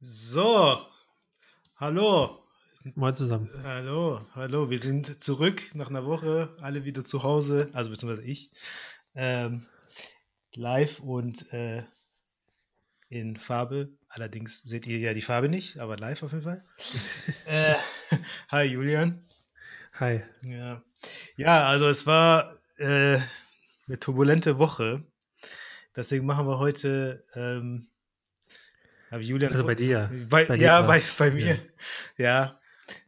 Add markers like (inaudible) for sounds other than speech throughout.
So, hallo. Moin zusammen. Hallo, hallo. Wir sind zurück nach einer Woche, alle wieder zu Hause, also beziehungsweise ich. Ähm, live und äh, in Farbe. Allerdings seht ihr ja die Farbe nicht, aber live auf jeden Fall. (laughs) äh, hi Julian. Hi. Ja, ja also es war äh, eine turbulente Woche. Deswegen machen wir heute ähm, aber Julian, also bei dir. Bei, bei dir ja, bei, bei, mir. Ja. ja.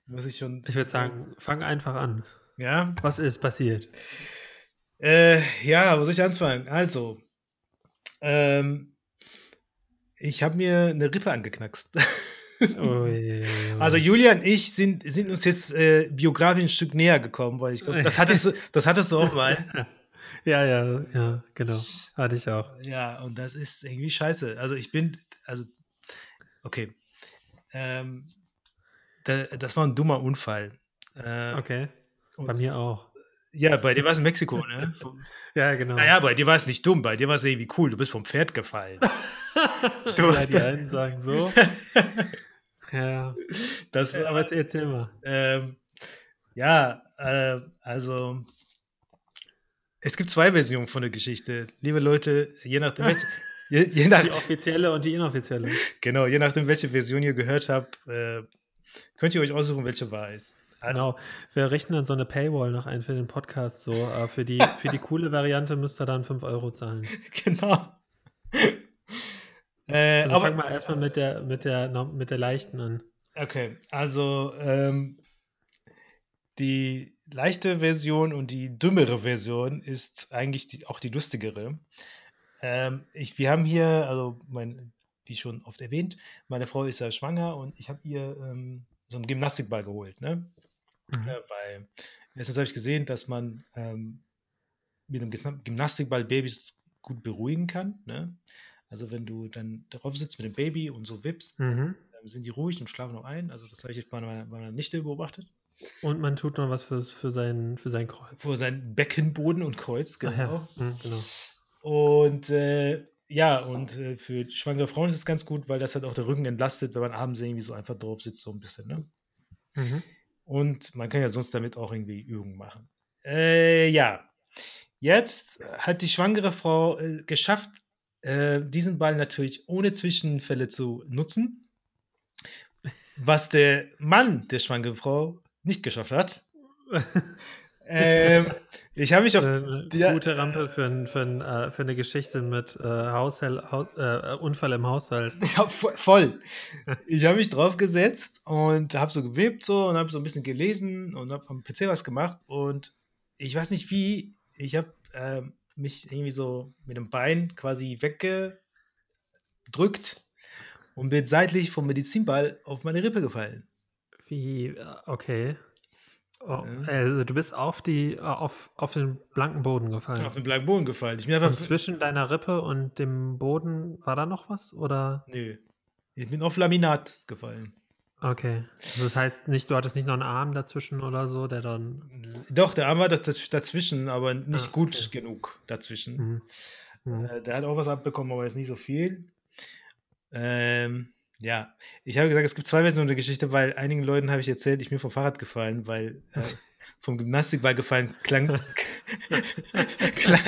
muss ich schon. Ich würde sagen, fang einfach an. Ja. Was ist passiert? Äh, ja, wo soll ich anfangen? Also, ähm, ich habe mir eine Rippe angeknackst. (laughs) Oh. Also Julian und ich sind, sind uns jetzt äh, biografisch ein Stück näher gekommen, weil ich glaube, das hattest du, (laughs) das hattest du auch mal. ja, ja, ja, genau. Hatte ich auch. Ja, und das ist irgendwie scheiße. Also ich bin, also Okay. Ähm, da, das war ein dummer Unfall. Äh, okay. Bei mir auch. Ja, bei dir war es in Mexiko, ne? (laughs) ja, genau. Naja, bei dir war es nicht dumm, bei dir war es irgendwie cool. Du bist vom Pferd gefallen. (laughs) du, ja, die einen sagen so. (laughs) ja. Das, war, Aber erzähl mal. Ähm, ja, äh, also es gibt zwei Versionen von der Geschichte. Liebe Leute, je nachdem, Je, je nach, die offizielle und die inoffizielle. Genau, je nachdem, welche Version ihr gehört habt, äh, könnt ihr euch aussuchen, welche wahr ist. Also, genau, wir richten dann so eine Paywall noch ein für den Podcast. So, äh, für, die, für die coole Variante müsst ihr dann 5 Euro zahlen. (laughs) Genau. Äh, also aber, fang mal erstmal mit der, mit, der, mit der leichten an. Okay, also ähm, die leichte Version und die dümmere Version ist eigentlich die, auch die lustigere. Ähm, ich, wir haben hier, also mein, wie schon oft erwähnt, meine Frau ist ja schwanger und ich habe ihr ähm, so einen Gymnastikball geholt, ne? Mhm. Äh, weil erstens habe ich gesehen, dass man ähm, mit einem Gymnastikball Babys gut beruhigen kann, ne? Also wenn du dann darauf sitzt mit dem Baby und so wippst, mhm. dann sind die ruhig und schlafen auch ein. Also das habe ich jetzt bei meiner, bei meiner Nichte beobachtet. Und man tut noch was fürs, für, sein, für sein Kreuz. Für sein Beckenboden und Kreuz, genau. Ja. Mhm, genau. Und äh, ja, und äh, für schwangere Frauen ist es ganz gut, weil das halt auch der Rücken entlastet, wenn man abends irgendwie so einfach drauf sitzt, so ein bisschen. Ne? Mhm. Und man kann ja sonst damit auch irgendwie Übungen machen. Äh, ja, jetzt hat die schwangere Frau äh, geschafft, äh, diesen Ball natürlich ohne Zwischenfälle zu nutzen, was der Mann der schwangeren Frau nicht geschafft hat. (laughs) ähm, ich habe mich auf. Eine ja, gute Rampe für, für, äh, für eine Geschichte mit äh, Haushalt, Haus, äh, Unfall im Haushalt. (laughs) Ja, voll. Ich habe mich drauf gesetzt und habe so gewebt so und habe so ein bisschen gelesen und habe am PC was gemacht und ich weiß nicht wie, ich habe äh, mich irgendwie so mit dem Bein quasi weggedrückt und bin seitlich vom Medizinball auf meine Rippe gefallen. Wie, äh, okay. Oh, also du bist auf, die, äh, auf, auf den blanken Boden gefallen. Auf den blanken Boden gefallen. Ich bin einfach zwischen deiner Rippe und dem Boden war da noch was? Oder? Nö. Ich bin auf Laminat gefallen. Okay. Also das heißt nicht, du hattest nicht noch einen Arm dazwischen oder so, der dann. Doch, der Arm war dazwischen, aber nicht ah, gut okay. genug dazwischen. Mhm. Mhm. Äh, der hat auch was abbekommen, aber jetzt nicht so viel. Ähm, ja, ich habe gesagt, es gibt zwei Versionen der Geschichte, weil einigen Leuten habe ich erzählt, ich bin vom Fahrrad gefallen, weil äh, (laughs) vom Gymnastikball gefallen klang, (laughs) klang,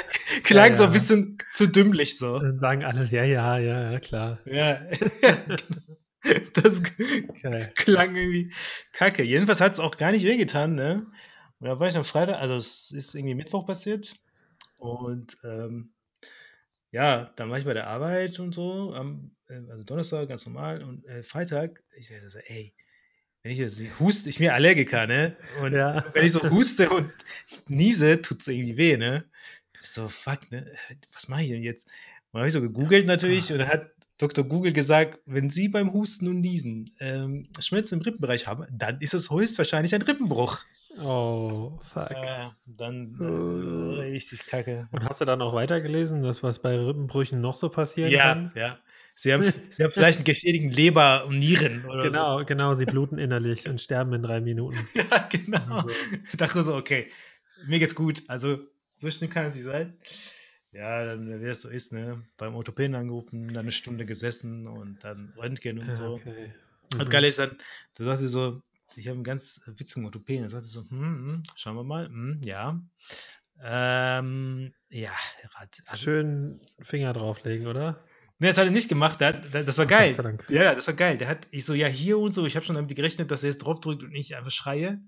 klang ja, so ein bisschen zu dümmlich so. Dann sagen alles, ja, ja, ja, ja, klar. Ja, (laughs) das okay. klang irgendwie kacke. Jedenfalls hat es auch gar nicht wehgetan, ne? Und da war ich am Freitag, also es ist irgendwie Mittwoch passiert und ähm, ja, dann war ich bei der Arbeit und so, am, äh, also Donnerstag ganz normal und äh, Freitag, ich dachte so, ey, wenn ich jetzt huste, ich bin Allergiker, ne? Und ja. wenn ich so huste und niese, tut es irgendwie weh, ne? So, fuck, ne? Was mache ich denn jetzt? Und habe ich so gegoogelt natürlich oh. und dann hat Dr. Google gesagt, wenn Sie beim Husten und Niesen ähm, Schmerzen im Rippenbereich haben, dann ist es höchstwahrscheinlich ein Rippenbruch. Oh, fuck. Äh, dann äh, richtig kacke. Und hast du dann auch weitergelesen, dass was bei Rippenbrüchen noch so passieren ja, kann? Ja, ja. Sie haben, sie haben vielleicht einen geschädigten Leber und Nieren. Oder genau, so. genau. Sie bluten innerlich und sterben in drei Minuten. (laughs) Ja, genau. Also. Ich dachte so, okay, mir geht's gut. Also, so schlimm kann es nicht sein. Ja, dann, wie es so ist, ne? Beim Orthopäden angerufen, dann eine Stunde gesessen und dann Röntgen und so. Okay. Mhm. Das Geile ist dann, da sagte so, ich habe einen ganz witzigen Orthopäden, da sagte so, hm, hm, schauen wir mal, hm, ja. Ähm, ja, also, Schön Finger drauflegen, oder? Ne, das hat er nicht gemacht. Der, das war geil. Ja, das war geil. Der hat, ich so, ja, hier und so. Ich habe schon damit gerechnet, dass er jetzt draufdrückt und ich einfach schreie.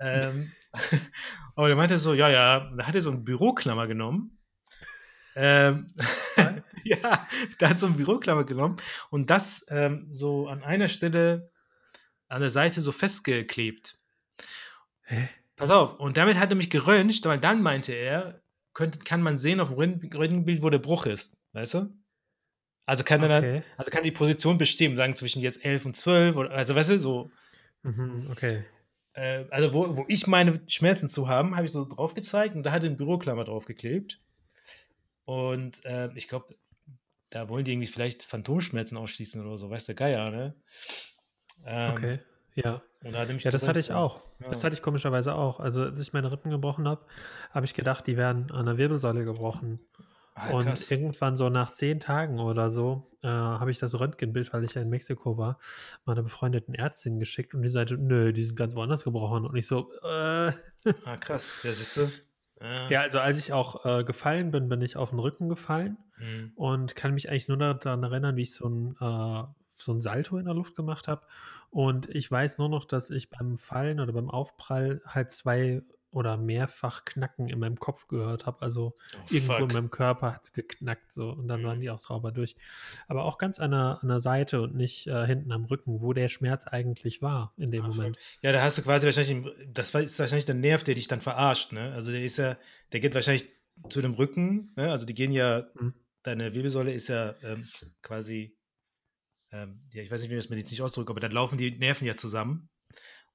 Ähm, (laughs) aber der meinte so, ja, ja. Da hat er so eine Büroklammer genommen. Ähm, (laughs) ja, der hat so eine Büroklammer genommen und das ähm, so an einer Stelle an der Seite so festgeklebt. Hä? Pass auf, und damit hat er mich geröntgt, weil dann meinte er, könnte, kann man sehen auf dem Röntgenbild, wo der Bruch ist. Weißt du? Also kann er okay. dann, also kann die Position bestimmen, sagen zwischen jetzt 11 und 12 oder, also weißt du, so. Mhm, okay. Äh, also wo, wo ich meine Schmerzen zu haben, habe ich so drauf gezeigt und da hat er eine Büroklammer draufgeklebt. Und äh, ich glaube, da wollen die irgendwie vielleicht Phantomschmerzen ausschließen oder so, weißt du, Geier, ne? Ähm, okay, ja. ja, das hatte ich auch. Ja. Das hatte ich komischerweise auch. Also, als ich meine Rippen gebrochen habe, habe ich gedacht, die wären an der Wirbelsäule gebrochen. Ah, und krass. irgendwann so nach zehn Tagen oder so äh, habe ich das Röntgenbild, weil ich ja in Mexiko war, meiner befreundeten Ärztin geschickt und die sagte, nö, die sind ganz woanders gebrochen. Und ich so, äh. Ah, krass, ja, siehst du. Ja. ja, also als ich auch äh, gefallen bin, bin ich auf den Rücken gefallen mhm. und kann mich eigentlich nur daran erinnern, wie ich so ein, äh, so ein Salto in der Luft gemacht habe. Und ich weiß nur noch, dass ich beim Fallen oder beim Aufprall halt zwei oder mehrfach Knacken in meinem Kopf gehört habe. Also oh, irgendwo fuck. in meinem Körper hat es geknackt so und dann mhm. waren die auch sauber durch. Aber auch ganz an der, an der Seite und nicht äh, hinten am Rücken, wo der Schmerz eigentlich war in dem Ach, Moment. Ja, da hast du quasi wahrscheinlich, das ist wahrscheinlich der Nerv, der dich dann verarscht, ne? Also der ist ja, der geht wahrscheinlich zu dem Rücken, ne? Also die gehen ja, mhm. deine Wirbelsäule ist ja ähm, quasi, ähm, ja, ich weiß nicht, wie ich das medizinisch ausdrücke, aber dann laufen die Nerven ja zusammen.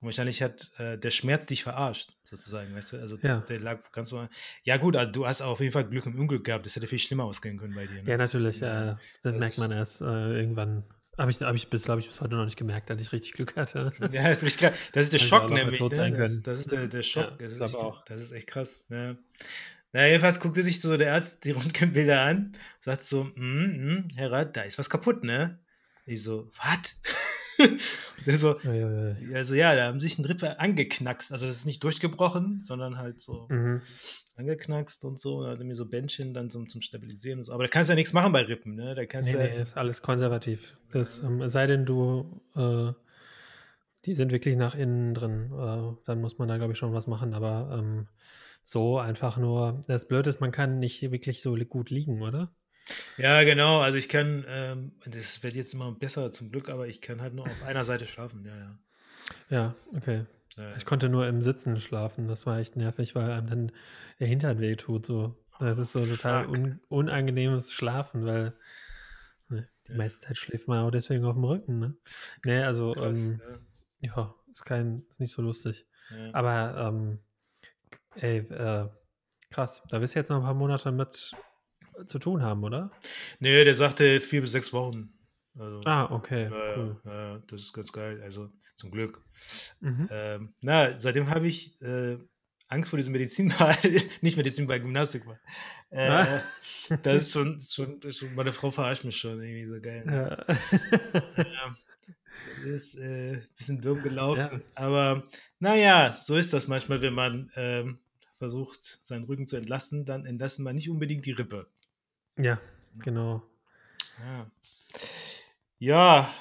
Und wahrscheinlich hat äh, der Schmerz dich verarscht, sozusagen, weißt du? Also ja. der, lag ganz normal. Ja, gut, also du hast auf jeden Fall Glück im Unglück gehabt. Das hätte viel schlimmer ausgehen können bei dir. Ne? Ja, natürlich. Äh, das merkt man erst äh, irgendwann. Habe ich, hab ich bis, glaube ich, bis heute noch nicht gemerkt, dass ich richtig Glück hatte. (laughs) Ja, das ist, das ist der Schock nämlich. Ne? Das, das, ist der, der Schock. Ja, das, ist echt, auch. das ist echt krass. Ja. Na, jedenfalls guckte sich so der Arzt die (laughs) Röntgenbilder an, sagt so, mm, mm, Herr Rat, da ist was kaputt, ne? Ich so, was? (laughs) so, ja, ja, ja. Also ja, da haben sich ein Rippe angeknackst. Also das ist nicht durchgebrochen, sondern halt so mhm. angeknackst und so. Da hat er mir so Bändchen dann zum, zum Stabilisieren und so. Aber da kannst du ja nichts machen bei Rippen, ne? Da kannst nee, ja, nee, ist alles konservativ. Das, ähm, sei denn, du, äh, die sind wirklich nach innen drin. Äh, dann muss man da, glaube ich, schon was machen. Aber ähm, so einfach nur, das Blöde ist, man kann nicht wirklich so gut liegen, oder? Ja, genau. Also ich kann, ähm, das wird jetzt immer besser zum Glück, aber ich kann halt nur auf einer Seite schlafen. Ja, ja. Ja, okay. Ja, ich konnte nur im Sitzen schlafen. Das war echt nervig, weil einem dann der Hintern weh tut. So. Das ist so total un unangenehmes Schlafen, weil ne, die ja. meiste Zeit schläft man auch deswegen auf dem Rücken. Ne, nee, also Krass, ähm, ja. ja. ist kein, ist nicht so lustig. Ja. Aber ähm, ey, äh, krass, da bist du jetzt noch ein paar Monate mit zu tun haben, oder? Nee, der sagte vier bis sechs Wochen. Also, ah, okay. Äh, cool. äh, das ist ganz geil, also zum Glück. Mhm. Ähm, na, seitdem habe ich äh, Angst vor diesem Medizinball, (laughs) nicht Medizinball, Gymnastikball. Äh, ah. (laughs) Das ist schon, schon, schon, meine Frau verarscht mich schon irgendwie so geil. Ne? Ja. ist ein äh, bisschen dumm gelaufen. Ja. Aber naja, so ist das manchmal, wenn man ähm, versucht, seinen Rücken zu entlasten, dann entlassen man nicht unbedingt die Rippe. Ja, genau. Ja. ja,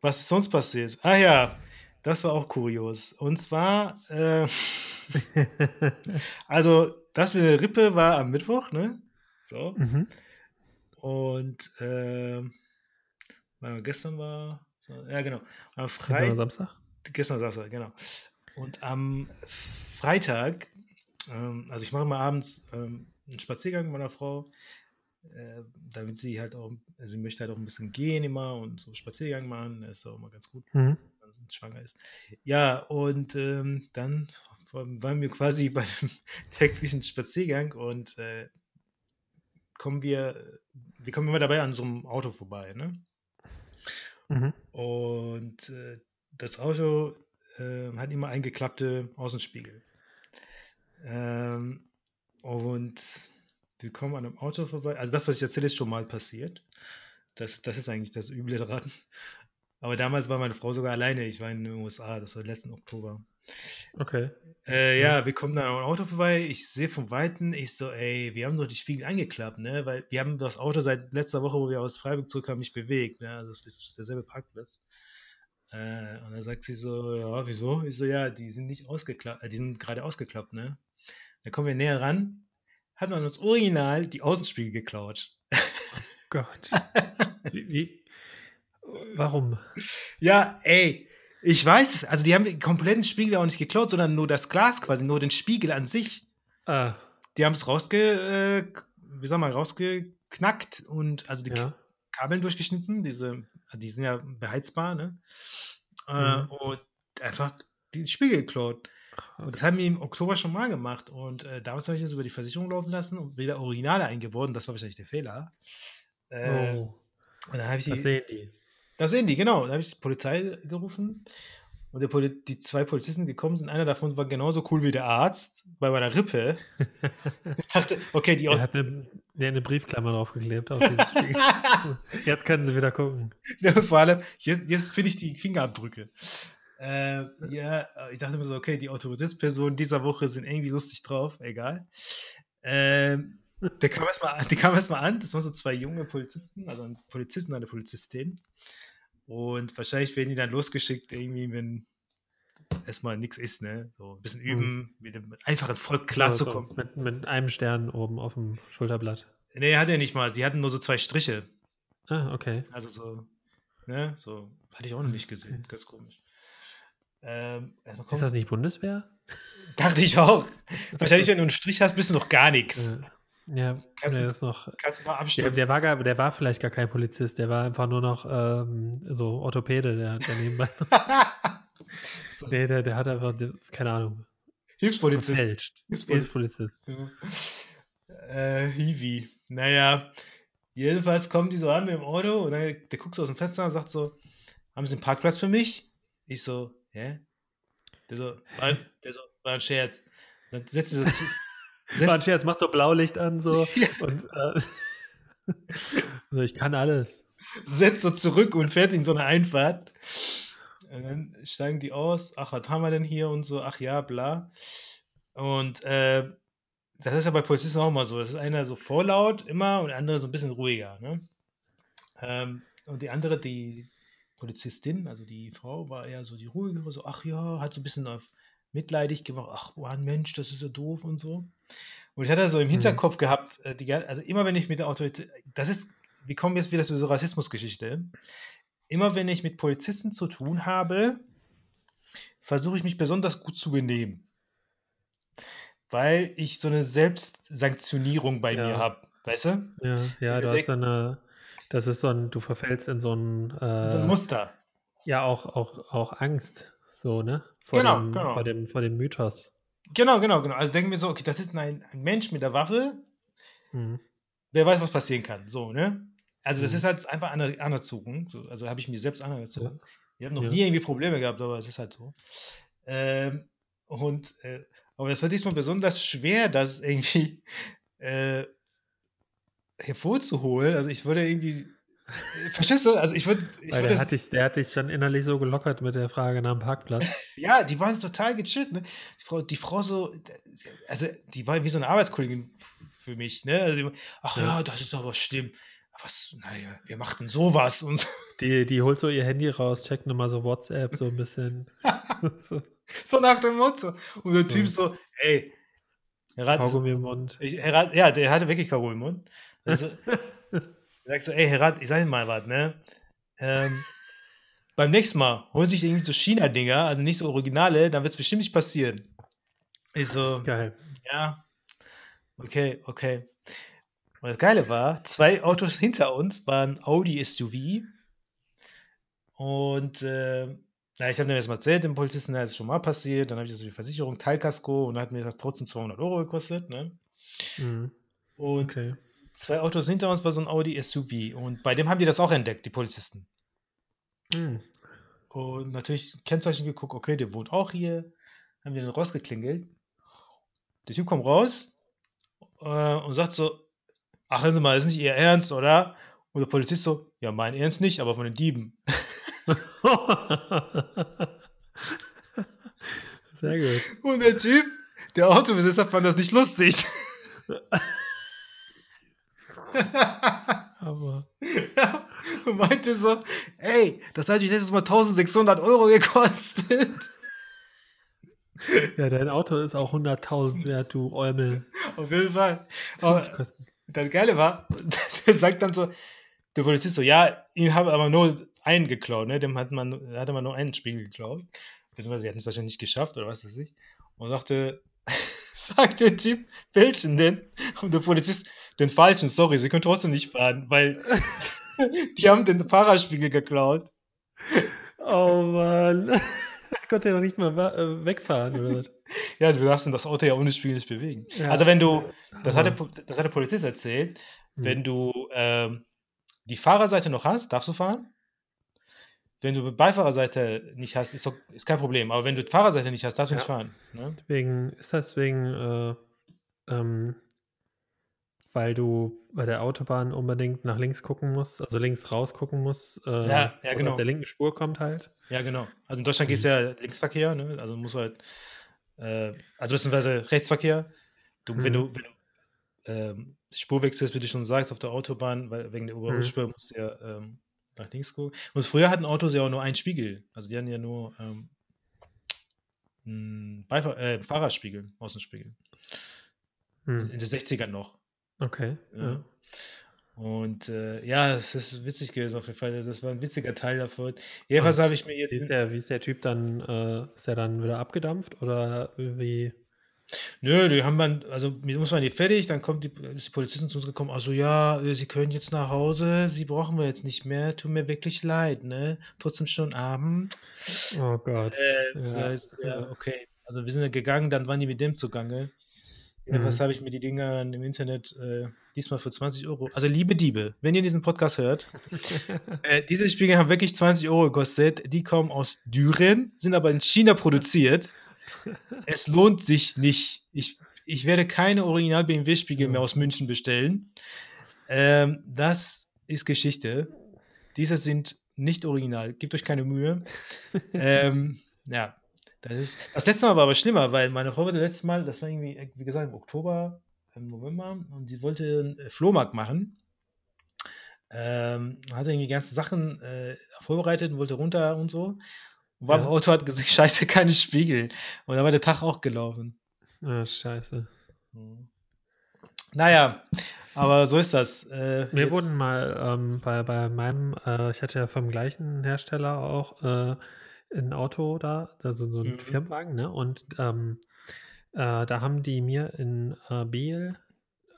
was ist sonst passiert? Ah ja, das war auch kurios. Und zwar, äh, (laughs) also das mit der Rippe war am Mittwoch, ne? So. Mhm. Und äh, gestern war, ja genau, am Freitag. Samstag? Gestern Samstag, genau. Und am Freitag, ähm, also ich mache mal abends ähm, einen Spaziergang mit meiner Frau äh, damit sie halt auch, sie möchte halt auch ein bisschen gehen immer und so Spaziergang machen, das ist auch immer ganz gut, mhm. wenn man schwanger ist. Ja, und ähm, dann waren wir quasi bei dem (laughs) täglichen Spaziergang und äh, kommen wir, wir kommen immer dabei an so einem Auto vorbei, ne? Mhm. Und äh, das Auto äh, hat immer eingeklappte Außenspiegel. Ähm, und wir kommen an einem Auto vorbei. Also das, was ich erzähle, ist schon mal passiert. Das, das ist eigentlich das Üble daran. Aber damals war meine Frau sogar alleine. Ich war in den USA, das war letzten Oktober. Okay. Äh, ja, wir kommen dann an einem Auto vorbei. Ich sehe vom Weiten, ich so, ey, wir haben doch die Spiegel angeklappt, ne? Weil wir haben das Auto seit letzter Woche, wo wir aus Freiburg zurückkamen, nicht bewegt. Ne? Also das ist derselbe Parkplatz. Äh, und dann sagt sie so, ja, wieso? Ich so, ja, die sind nicht ausgeklappt, äh, die sind gerade ausgeklappt, ne? Dann kommen wir näher ran, hat man uns original die Außenspiegel geklaut. Oh Gott. (laughs) wie, wie? Warum? Ja, ey, ich weiß es. Also, die haben den kompletten Spiegel auch nicht geklaut, sondern nur das Glas quasi, nur den Spiegel an sich. Ah. Die haben es rausge, äh, wie sag mal, rausgeknackt und also die ja. Kabeln durchgeschnitten. Diese, die sind ja beheizbar, ne? Äh, mhm. und einfach den Spiegel geklaut. Und das haben wir im Oktober schon mal gemacht. Und äh, damals habe ich das über die Versicherung laufen lassen und wieder Originale eingebaut. Das war wahrscheinlich der Fehler. Äh, oh. Und dann habe ich die. Das sehen die. Das sehen die, genau. Da habe ich die Polizei gerufen. Und Poli die zwei Polizisten gekommen sind. Einer davon war genauso cool wie der Arzt bei meiner Rippe. (laughs) ich dachte, okay, die Der hat eine, der eine Briefklammer draufgeklebt auf (laughs) Jetzt können sie wieder gucken. Ja, vor allem, jetzt, jetzt finde ich die Fingerabdrücke. Äh, ja, ich dachte mir so, okay, die Autoritätspersonen dieser Woche sind irgendwie lustig drauf, egal. Ähm, der kam erstmal (laughs) erst an, das waren so zwei junge Polizisten, also ein Polizist und eine Polizistin. Und wahrscheinlich werden die dann losgeschickt, irgendwie, wenn erstmal nichts ist, ne? So ein bisschen üben, hm. mit dem einfachen Volk klarzukommen. So, mit, mit einem Stern oben auf dem Schulterblatt. Nee, hat er nicht mal. Sie hatten nur so zwei Striche. Ah, okay. Also so, ne? So, hatte ich auch noch nicht gesehen. Ganz komisch. Ähm, ist das nicht Bundeswehr? Dachte ich auch. (laughs) Wahrscheinlich, wenn du einen Strich hast, bist du noch gar nichts. Ja, kannst, der ist noch. Kannst du mal der, der, war gar, der war vielleicht gar kein Polizist, der war einfach nur noch ähm, so Orthopäde, der, der nebenbei. (laughs) so. Nee, der, der hat einfach, keine Ahnung. Hilfspolizist. Gefälscht. Hilfspolizist. Ja. Äh, Hiwi. Naja, jedenfalls kommen die so an mit dem Auto und dann der guckt so aus dem Fenster und sagt so: Haben Sie einen Parkplatz für mich? Ich so: Hä? Der so, war, der so, war ein Scherz. Dann setzt er so zu. (laughs) War ein Scherz, macht so Blaulicht an, so. (laughs) Ja. Und, äh, (laughs) so, ich kann alles. Setzt so zurück und fährt in so eine Einfahrt. Und dann steigen die aus. Ach, was haben wir denn hier und so? Ach ja, bla. Und äh, das ist ja bei Polizisten auch mal so. Das ist einer so vorlaut immer und der andere so ein bisschen ruhiger. Ne? Ähm, und die andere, die Polizistin, also die Frau, war eher so die ruhige, so, ach ja, hat so ein bisschen auf mitleidig gemacht, ach, oh, ein Mensch, das ist ja doof und so. Und ich hatte so im mhm. Hinterkopf mhm. gehabt, äh, die, also immer wenn ich mit der Autorität, das ist, wir kommen jetzt wieder zu dieser Rassismusgeschichte, immer wenn ich mit Polizisten zu tun habe, versuche ich mich besonders gut zu benehmen. Weil ich so eine Selbstsanktionierung bei ja. mir habe, weißt du? Ja, ja du hast eine, das ist so ein, du verfällst in so ein, äh, so ein Muster. Ja, auch, auch, auch Angst, so, ne? Vor, genau, dem, genau. Vor, dem, vor dem Mythos. Genau, genau, genau. Also denken wir so, okay, das ist ein, ein Mensch mit der Waffe, mhm. der weiß, was passieren kann. So, ne? Also das mhm. ist halt einfach anerzogen. So, also habe ich mir selbst anerzogen. Ja. Ich habe noch ja. nie irgendwie Probleme gehabt, aber es ist halt so. Ähm, und äh, aber das war diesmal besonders schwer, das irgendwie (laughs) äh, hervorzuholen. Also ich würde irgendwie Verstehst du? Also ich würde. Weil der, hat dich, der hat dich schon innerlich so gelockert mit der Frage nach dem Parkplatz. (laughs) ja, die waren total gechillt. Ne? Die, Frau, die Frau so, also die war wie so eine Arbeitskollegin für mich. Ne? Also, ach ja. ja, das ist aber schlimm. Was, naja, wir machten sowas und. Die, die holt so ihr Handy raus, checkt nochmal so WhatsApp, so ein bisschen. so. (laughs) so nach dem Motto. Und der so. Typ so, ey, Kaugummi im Mund. Ich, Herr Rat, ja, der hatte wirklich Kaugummi im Mund. Also, (laughs) sagst du, ey, Herr Rat, ich sag mal was, ne? Ähm, beim nächsten Mal holen sich irgendwie so China-Dinger, also nicht so Originale, dann wird es bestimmt nicht passieren. Ich so, geil. Ja, okay, okay. Und das Geile war, zwei Autos (laughs) hinter uns waren Audi SUV. Und äh, na, ich habe mir das mal erzählt, dem Polizisten, da ist es schon mal passiert. Dann habe ich so die Versicherung, Teilkasko und dann hat mir das trotzdem 200 Euro gekostet. Ne? Mhm. Und okay zwei Autos hinter uns war so ein Audi SUV. Und bei dem haben die das auch entdeckt, die Polizisten. Mhm. Und natürlich Kennzeichen geguckt, okay, der wohnt auch hier. Haben wir dann rausgeklingelt. Der Typ kommt raus äh, und sagt so, ach, hören Sie mal, ist nicht Ihr Ernst, oder? Und der Polizist so, ja, mein Ernst nicht, aber von den Dieben. (laughs) (laughs) Sehr gut. Und der Typ, der Autobesitzer, fand das nicht lustig. (laughs) aber. (laughs) und meinte so, ey, das hat mich letztes Mal 1600 Euro gekostet. Ja, dein Auto ist auch 100.000 wert, du Eumel. Auf jeden Fall. Aber das Geile war, der sagt dann so, der Polizist so, ja, ihn habe aber nur einen geklaut, ne? Dem hat man, hatte man nur einen Spiegel geklaut. Beziehungsweise sie hatten es wahrscheinlich nicht geschafft oder was weiß ich. Und sagte, (laughs) sagt der Typ, welchen denn? Und der Polizist, den falschen, sorry, sie können trotzdem nicht fahren, weil (laughs) die haben den Fahrerspiegel geklaut. Oh Mann. (laughs) Konnte ja noch nicht mal äh, wegfahren, oder was? ja, du darfst das Auto ja ohne Spiegel nicht bewegen. Ja. Also wenn du, das hat, der, das hat der Polizist erzählt, hm. wenn du ähm, die Fahrerseite noch hast, darfst du fahren. Wenn du Beifahrerseite nicht hast, ist, ist kein Problem. Aber wenn du Fahrerseite nicht hast, darfst du ja. nicht fahren. Ne? Deswegen, ist das wegen, äh, ähm, weil du bei der Autobahn unbedingt nach links gucken musst, also links raus gucken musst, äh, ja, ja, genau. auf der linken Spur kommt halt. Ja, genau. Also in Deutschland mhm. gibt es ja Linksverkehr, ne? also muss halt, äh, also beziehungsweise Rechtsverkehr. Du, mhm. Wenn du, wenn du ähm, Spurwechsel, wie du schon sagst, auf der Autobahn, weil wegen der Überholspur mhm. musst du ja ähm, nach links gucken. Und früher hatten Autos ja auch nur einen Spiegel. Also die hatten ja nur ähm, Beifahr äh, Fahrerspiegel, Außenspiegel. Mhm. In den 60ern noch. Okay. Ja. ja. Und äh, ja, es ist witzig gewesen auf jeden Fall. Das war ein witziger Teil davon. Jedenfalls habe ich mir jetzt. Wie ist, der, wie ist der Typ dann? Äh, ist er dann wieder abgedampft oder wie? Nö, die haben dann, also mir muss man nicht fertig, dann kommt die, ist die Polizisten zu uns gekommen, also ja, äh, sie können jetzt nach Hause, sie brauchen wir jetzt nicht mehr, tut mir wirklich leid, ne? Trotzdem schon Abend. Oh Gott. Äh, ja. heißt, ja, okay. Also wir sind ja gegangen, dann waren die mit dem zugange. Mhm. Was habe ich mir die Dinger im Internet äh, diesmal für 20 Euro? Also liebe Diebe, wenn ihr diesen Podcast hört, (laughs) äh, diese Spiegel haben wirklich 20 Euro gekostet. Die kommen aus Düren, sind aber in China produziert es lohnt sich nicht. Ich, ich werde keine Original BMW-Spiegel mehr aus München bestellen. Ähm, das ist Geschichte. Diese sind nicht original. Gebt euch keine Mühe. ähm, ja, das ist. Das letzte Mal war aber schlimmer, weil meine Frau wurde letztes Mal, das war irgendwie, wie gesagt, im Oktober, im November, und sie wollte einen Flohmarkt machen. Ähm, hatte irgendwie ganze Sachen äh, vorbereitet und wollte runter und so. Und beim ja. Auto hat gesagt, (laughs) scheiße, keine Spiegel. Und da war der Tag auch gelaufen. Ah, scheiße. Mhm. Naja, aber so ist das. Äh, Wir wurden mal ähm, bei, bei meinem, äh, ich hatte ja vom gleichen Hersteller auch äh, ein Auto da, also so ein mhm. Firmenwagen, ne? Und ähm, äh, da haben die mir in äh, Biel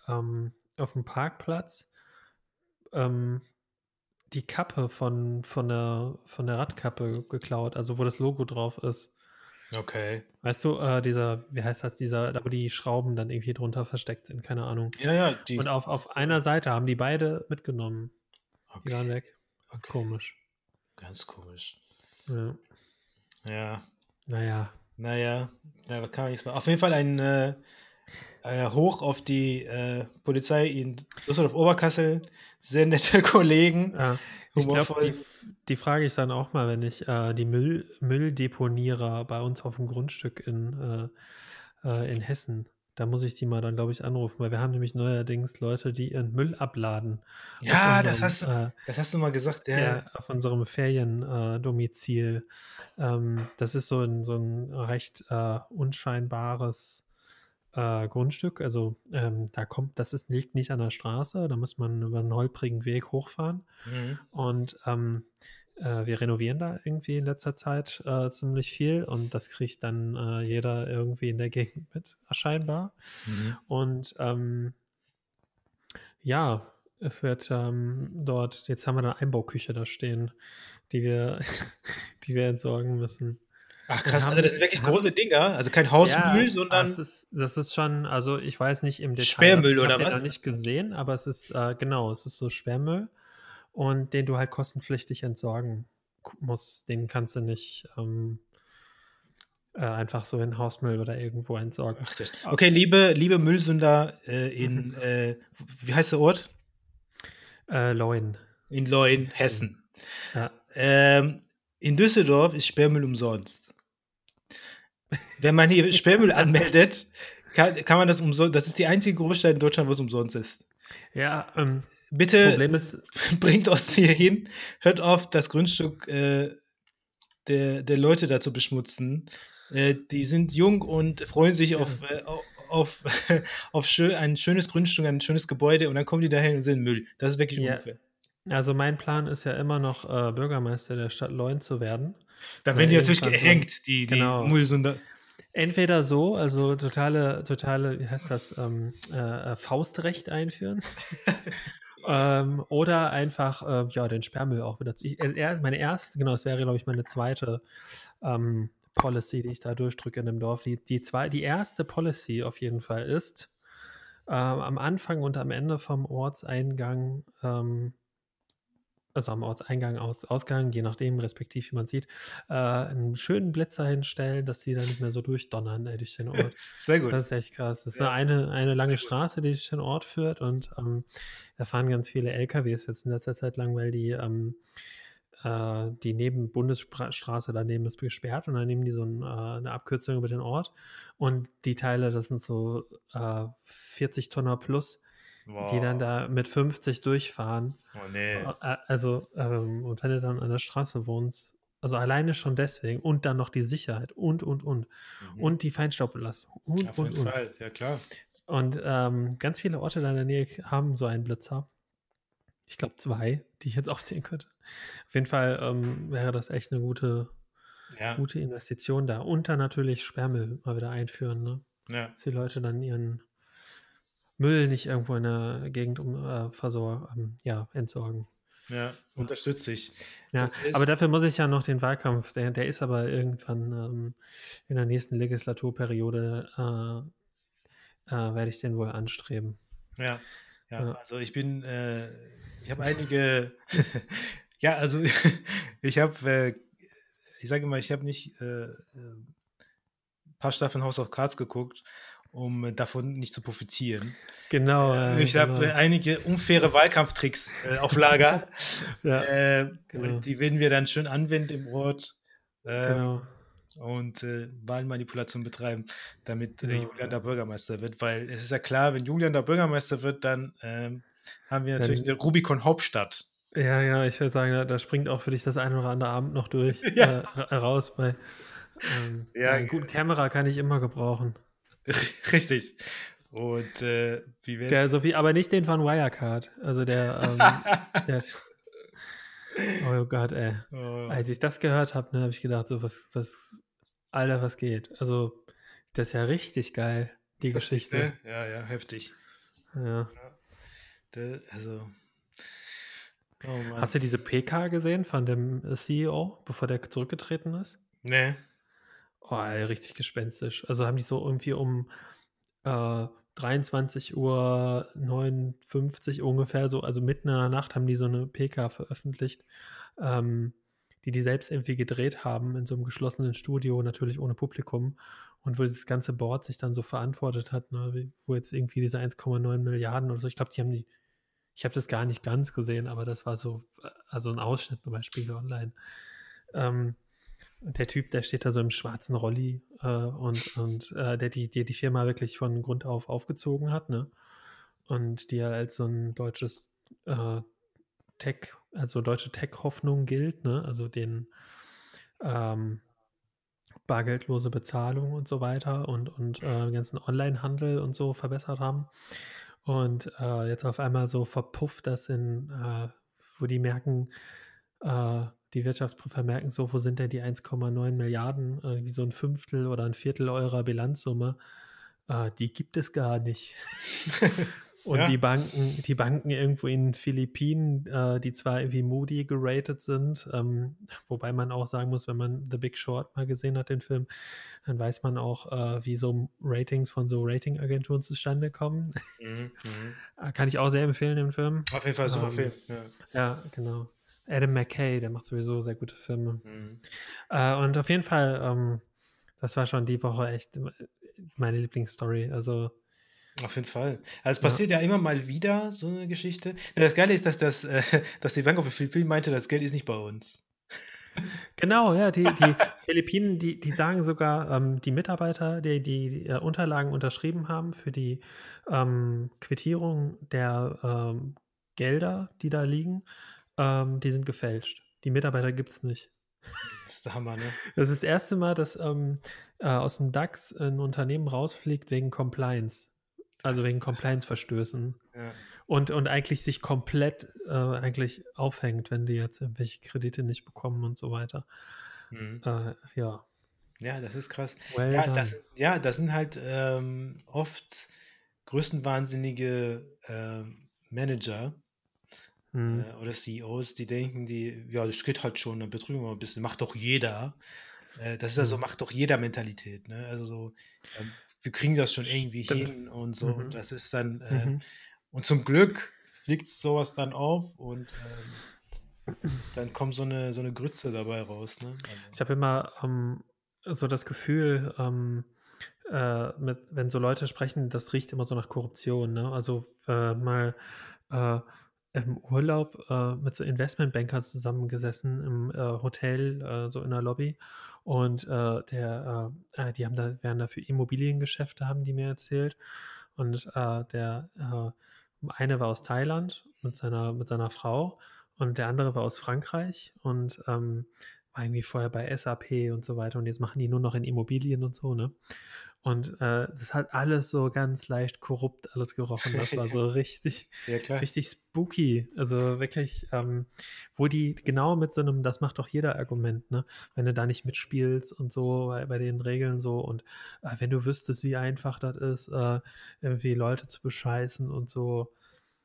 ähm, auf dem Parkplatz ähm, die Kappe von, von, der, von der Radkappe geklaut, also wo das Logo drauf ist. Okay. Weißt du, äh, dieser, wie heißt das, dieser, da wo die Schrauben dann irgendwie drunter versteckt sind, keine Ahnung. Ja, ja. Die... Und auf, auf einer Seite haben die beide mitgenommen. Okay. Die waren weg. Ganz okay. komisch. Ganz komisch. Ja. Ja. Naja. Naja, da kann man nichts machen. Auf jeden Fall ein äh, äh, Hoch auf die äh, Polizei in Düsseldorf-Oberkassel sehr nette (laughs) Kollegen. Ja, ich glaube, die, die, frage ich dann auch mal, wenn ich äh, die Müll, Mülldeponierer bei uns auf dem Grundstück in, äh, äh, in Hessen, da muss ich die mal dann, glaube ich, anrufen, weil wir haben nämlich neuerdings Leute, die ihren Müll abladen. Ja, unserem, das, hast du, äh, das hast du mal gesagt, ja. ja auf unserem Feriendomizil. Ähm, das ist so ein, so ein recht äh, unscheinbares äh, Grundstück. Also ähm, da kommt, das ist, liegt nicht an der Straße, da muss man über einen holprigen Weg hochfahren. Mhm. Und ähm, äh, wir renovieren da irgendwie in letzter Zeit äh, ziemlich viel und das kriegt dann äh, jeder irgendwie in der (laughs) Gegend mit, scheinbar. Mhm. Und ähm, ja, es wird ähm, dort, jetzt haben wir eine Einbauküche da stehen, die wir, (laughs) die wir entsorgen müssen. Ach krass, haben, also das sind wirklich haben, große Dinger, also kein Hausmüll, ja, sondern. Das ist, das ist schon, also ich weiß nicht im Detail. Sperrmüll oder was? Ich habe nicht gesehen, aber es ist, äh, genau, es ist so Sperrmüll und den du halt kostenpflichtig entsorgen musst. Den kannst du nicht, ähm, äh, einfach so in Hausmüll oder irgendwo entsorgen. Ach, okay, liebe, liebe Müllsünder äh, in, äh, wie heißt der Ort? Äh, Leuen. In Leuen, Hessen. Ja. Ähm, in Düsseldorf ist Sperrmüll umsonst. Wenn man hier Sperrmüll anmeldet, kann, kann man das umsonst. Das ist die einzige Großstadt in Deutschland, wo es umsonst ist. Ja, ähm, bitte ist, (laughs) bringt uns hier hin. Hört auf, das Grundstück äh, der, der Leute da zu beschmutzen. Äh, die sind jung und freuen sich auf, äh, auf, (laughs) auf schön, ein schönes Grundstück, ein schönes Gebäude und dann kommen die dahin und sind Müll. Das ist wirklich ja. unfair. Also mein Plan ist ja immer noch äh, Bürgermeister der Stadt Leun zu werden. Da werden die natürlich gehängt, die, die genau. Müllsünder. Entweder so, also totale, totale, wie heißt das, ähm, äh, Faustrecht einführen. (laughs) ähm, oder einfach, äh, ja, den Sperrmüll auch wieder. Ich, äh, meine erste, genau, das wäre, glaube ich, meine zweite ähm, Policy, die ich da durchdrücke in dem Dorf. Die, die, zwei, die erste Policy auf jeden Fall ist, äh, am Anfang und am Ende vom Ortseingang, ähm, also am Ortseingang, Aus, Ausgang, je nachdem, respektiv wie man sieht, äh, einen schönen Blitzer hinstellen, dass die da nicht mehr so durchdonnern ey, durch den Ort. (laughs) Sehr gut. Das ist echt krass. Das ist ja. eine, eine lange Straße, die durch den Ort führt und ähm, da fahren ganz viele LKWs jetzt in letzter Zeit lang, weil die ähm, äh, die neben Bundesstraße daneben ist gesperrt und dann nehmen die so ein, äh, eine Abkürzung über den Ort und die Teile, das sind so äh, 40 Tonner plus, wow. die dann da mit 50 durchfahren. Oh nee. Äh, also, ähm, und wenn du dann an der Straße wohnst, also alleine schon deswegen und dann noch die Sicherheit und, und, und. Mhm. Und die Feinstaubbelastung und, Auf und, jeden und. Fall, ja klar. Und ähm, ganz viele Orte da in der Nähe haben so einen Blitzer. Ich glaube zwei, die ich jetzt (laughs) auch sehen könnte. Auf jeden Fall ähm, wäre das echt eine gute, ja. gute Investition da. Und dann natürlich Sperrmüll mal wieder einführen, ne? Ja. Dass die Leute dann ihren Müll nicht irgendwo in der Gegend um, äh, versor, ähm, ja, entsorgen. Ja, unterstütze ich. Ja, aber dafür muss ich ja noch den Wahlkampf, der, der ist aber irgendwann ähm, in der nächsten Legislaturperiode, äh, äh, werde ich den wohl anstreben. Ja, ja, ja. also ich bin, äh, ich habe einige, (laughs) ja, also (laughs) ich habe, äh, ich sage mal, ich habe nicht ein äh, äh, paar Staffeln House of Cards geguckt, um davon nicht zu profitieren. Genau. Äh, ich genau. habe einige unfaire Wahlkampftricks äh, auf Lager. (laughs) ja, äh, genau. Die werden wir dann schön anwenden im Ort. Ähm, genau. Und Wahlmanipulation betreiben, damit genau. Julian da Bürgermeister wird. Weil es ist ja klar, wenn Julian da Bürgermeister wird, dann ähm, haben wir natürlich eine Rubicon Hauptstadt. Ja, ja, ich würde sagen, da, da, springt auch für dich das ein oder andere Abend noch durch, (laughs) ja. äh, raus. Bei, ähm, ja, einen guten Kamera kann ich immer gebrauchen. (laughs) Richtig. Und äh, wie wäre Der Sophie, aber nicht den von Wirecard. Also der, ähm, (laughs) der Oh Gott, ey. Oh. Als ich das gehört habe, ne, habe ich gedacht, so was, was, Alter, was geht? Also, das ist ja richtig geil, die heftig, Geschichte. Ne? Ja, ja, heftig. Ja. ja. Also. Oh Hast du diese PK gesehen von dem CEO, bevor der zurückgetreten ist? Nee. Oh, ey, richtig gespenstisch. Also haben die so irgendwie um äh, 23 Uhr 59 ungefähr so, also mitten in der Nacht haben die so eine PK veröffentlicht, ähm, die die selbst irgendwie gedreht haben in so einem geschlossenen Studio, natürlich ohne Publikum und wo das ganze Board sich dann so verantwortet hat, ne, wo jetzt irgendwie diese 1,9 Milliarden oder so, ich glaube, die haben die, ich habe das gar nicht ganz gesehen, aber das war so, äh, also ein Ausschnitt nur bei Spiegel Online. Ähm, der Typ, der steht da so im schwarzen Rolli äh, und, und äh, der die, die die Firma wirklich von Grund auf aufgezogen hat, ne? Und die ja als so ein deutsches äh, Tech, also deutsche Tech-Hoffnung gilt, ne? Also den ähm, bargeldlose Bezahlung und so weiter und, und äh, ganzen Online-Handel und so verbessert haben. Und äh, jetzt auf einmal so verpufft das in, äh, wo die merken, äh, die Wirtschaftsprüfer merken so, wo sind denn die 1,9 Milliarden, äh, wie so ein Fünftel oder ein Viertel eurer Bilanzsumme? Äh, die gibt es gar nicht. (laughs) Und ja. die Banken, die Banken irgendwo in den Philippinen, äh, die zwar irgendwie Moody geratet sind, ähm, wobei man auch sagen muss, wenn man The Big Short mal gesehen hat, den Film, dann weiß man auch, äh, wie so Ratings von so Ratingagenturen zustande kommen. Mhm, mhm. (laughs) Kann ich auch sehr empfehlen, den Film. Auf jeden Fall super ähm, Film. Ja. ja, genau. Adam McKay, der macht sowieso sehr gute Filme. Mhm. Äh, und auf jeden Fall, ähm, das war schon die Woche echt meine Lieblingsstory. Also auf jeden Fall. Also es passiert ja. ja. immer mal wieder so eine Geschichte. Das Geile ist, dass, das, äh, (laughs) dass die Bank of the Philippinen meinte, das Geld ist nicht bei uns. Genau, ja, die, die (laughs) Philippinen, die, die sagen sogar, ähm, die Mitarbeiter, die die, die äh, Unterlagen unterschrieben haben für die ähm, Quittierung der ähm, Gelder, die da liegen, ähm, die sind gefälscht. Die Mitarbeiter gibt es nicht. Das ist der Hammer, ne? (laughs) Das ist das erste Mal, dass ähm, äh, aus dem DAX ein Unternehmen rausfliegt wegen Compliance. Also wegen Compliance-Verstößen. Ja. Und, und eigentlich sich komplett äh, eigentlich aufhängt, wenn die jetzt irgendwelche Kredite nicht bekommen und so weiter. Mhm. Äh, ja. Ja, das ist krass. Well ja, das, ja, das sind halt ähm, oft größtenwahnsinnige äh, Manager, mhm. äh, oder CEOs, die denken, die, ja, das geht halt schon, dann betrügen wir ein bisschen, macht doch jeder. Äh, das ist ja so, mhm. macht doch jeder Mentalität, ne? Also so, ähm, wir kriegen das schon irgendwie Stimmt. hin und so. Mhm. Und das ist dann, äh, mhm. und zum Glück fliegt sowas dann auf und ähm, dann kommt so eine, so eine Grütze dabei raus. Ne? Also. Ich habe immer ähm, so das Gefühl, ähm, äh, mit, wenn so Leute sprechen, das riecht immer so nach Korruption. Ne? Also äh, mal äh, im Urlaub äh, mit so Investmentbankern zusammengesessen im äh, Hotel, äh, so in der Lobby. Und äh, der, äh, äh, die haben da, werden da für Immobiliengeschäfte, haben die mir erzählt. Und der eine war aus Thailand mit seiner, mit seiner Frau und der andere war aus Frankreich und ähm, war irgendwie vorher bei SAP und so weiter. Und jetzt machen die nur noch in Immobilien und so, ne? Und äh, das hat alles so ganz leicht korrupt alles gerochen. Das war so (laughs) richtig, ja, richtig spooky. Also wirklich, ähm, wo die genau mit so einem, das macht doch jeder Argument, ne? Wenn du da nicht mitspielst und so bei, bei den Regeln so und äh, wenn du wüsstest, wie einfach das ist, äh, irgendwie Leute zu bescheißen und so.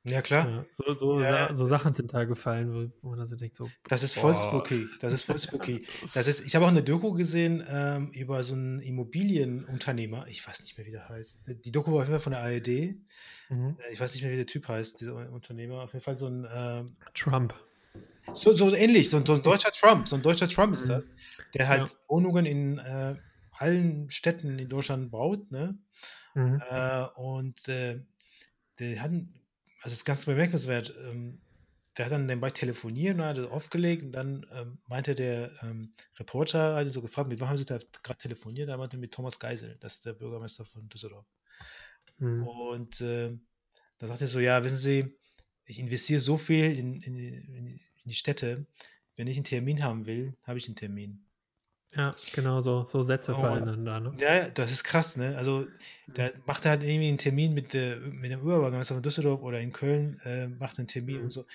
Ja, klar. Ja, so, so, ja. so, Sachen sind da gefallen, wo, wo man so denkt, so. Das ist voll boah. spooky. Das ist voll spooky. (laughs) Das ist, ich habe auch eine Doku gesehen ähm, über so einen Immobilienunternehmer. Ich weiß nicht mehr, wie der heißt. Die Doku war auf jeden Fall von der ARD. Mhm. Äh, ich weiß nicht mehr, wie der Typ heißt, dieser Unternehmer. Auf jeden Fall so ein. Ähm, Trump. So, so ähnlich, so, so, ein (laughs) deutscher Trump. So ein deutscher Trump ist mhm. das. Der halt ja. Wohnungen in äh, allen Städten in Deutschland baut, ne? Mhm. Äh, und äh, der hat also es ist ganz bemerkenswert. Ähm, der hat dann nebenbei telefoniert und hat das aufgelegt und dann ähm, meinte der ähm, Reporter, hat so gefragt, mit wem haben Sie da gerade telefoniert? Er meinte mit Thomas Geisel, das ist der Bürgermeister von Düsseldorf. Mhm. Und äh, da sagte er so, ja, wissen Sie, ich investiere so viel in, in, in, die Städte, wenn ich einen Termin haben will, habe ich einen Termin. Ja, genau so, so Sätze oh, fallen dann da, ne? Ja, das ist krass, ne? Also, da macht er halt irgendwie einen Termin mit, der, mit dem Oberbürgermeister von Düsseldorf oder in Köln, äh, macht einen Termin mhm. und so.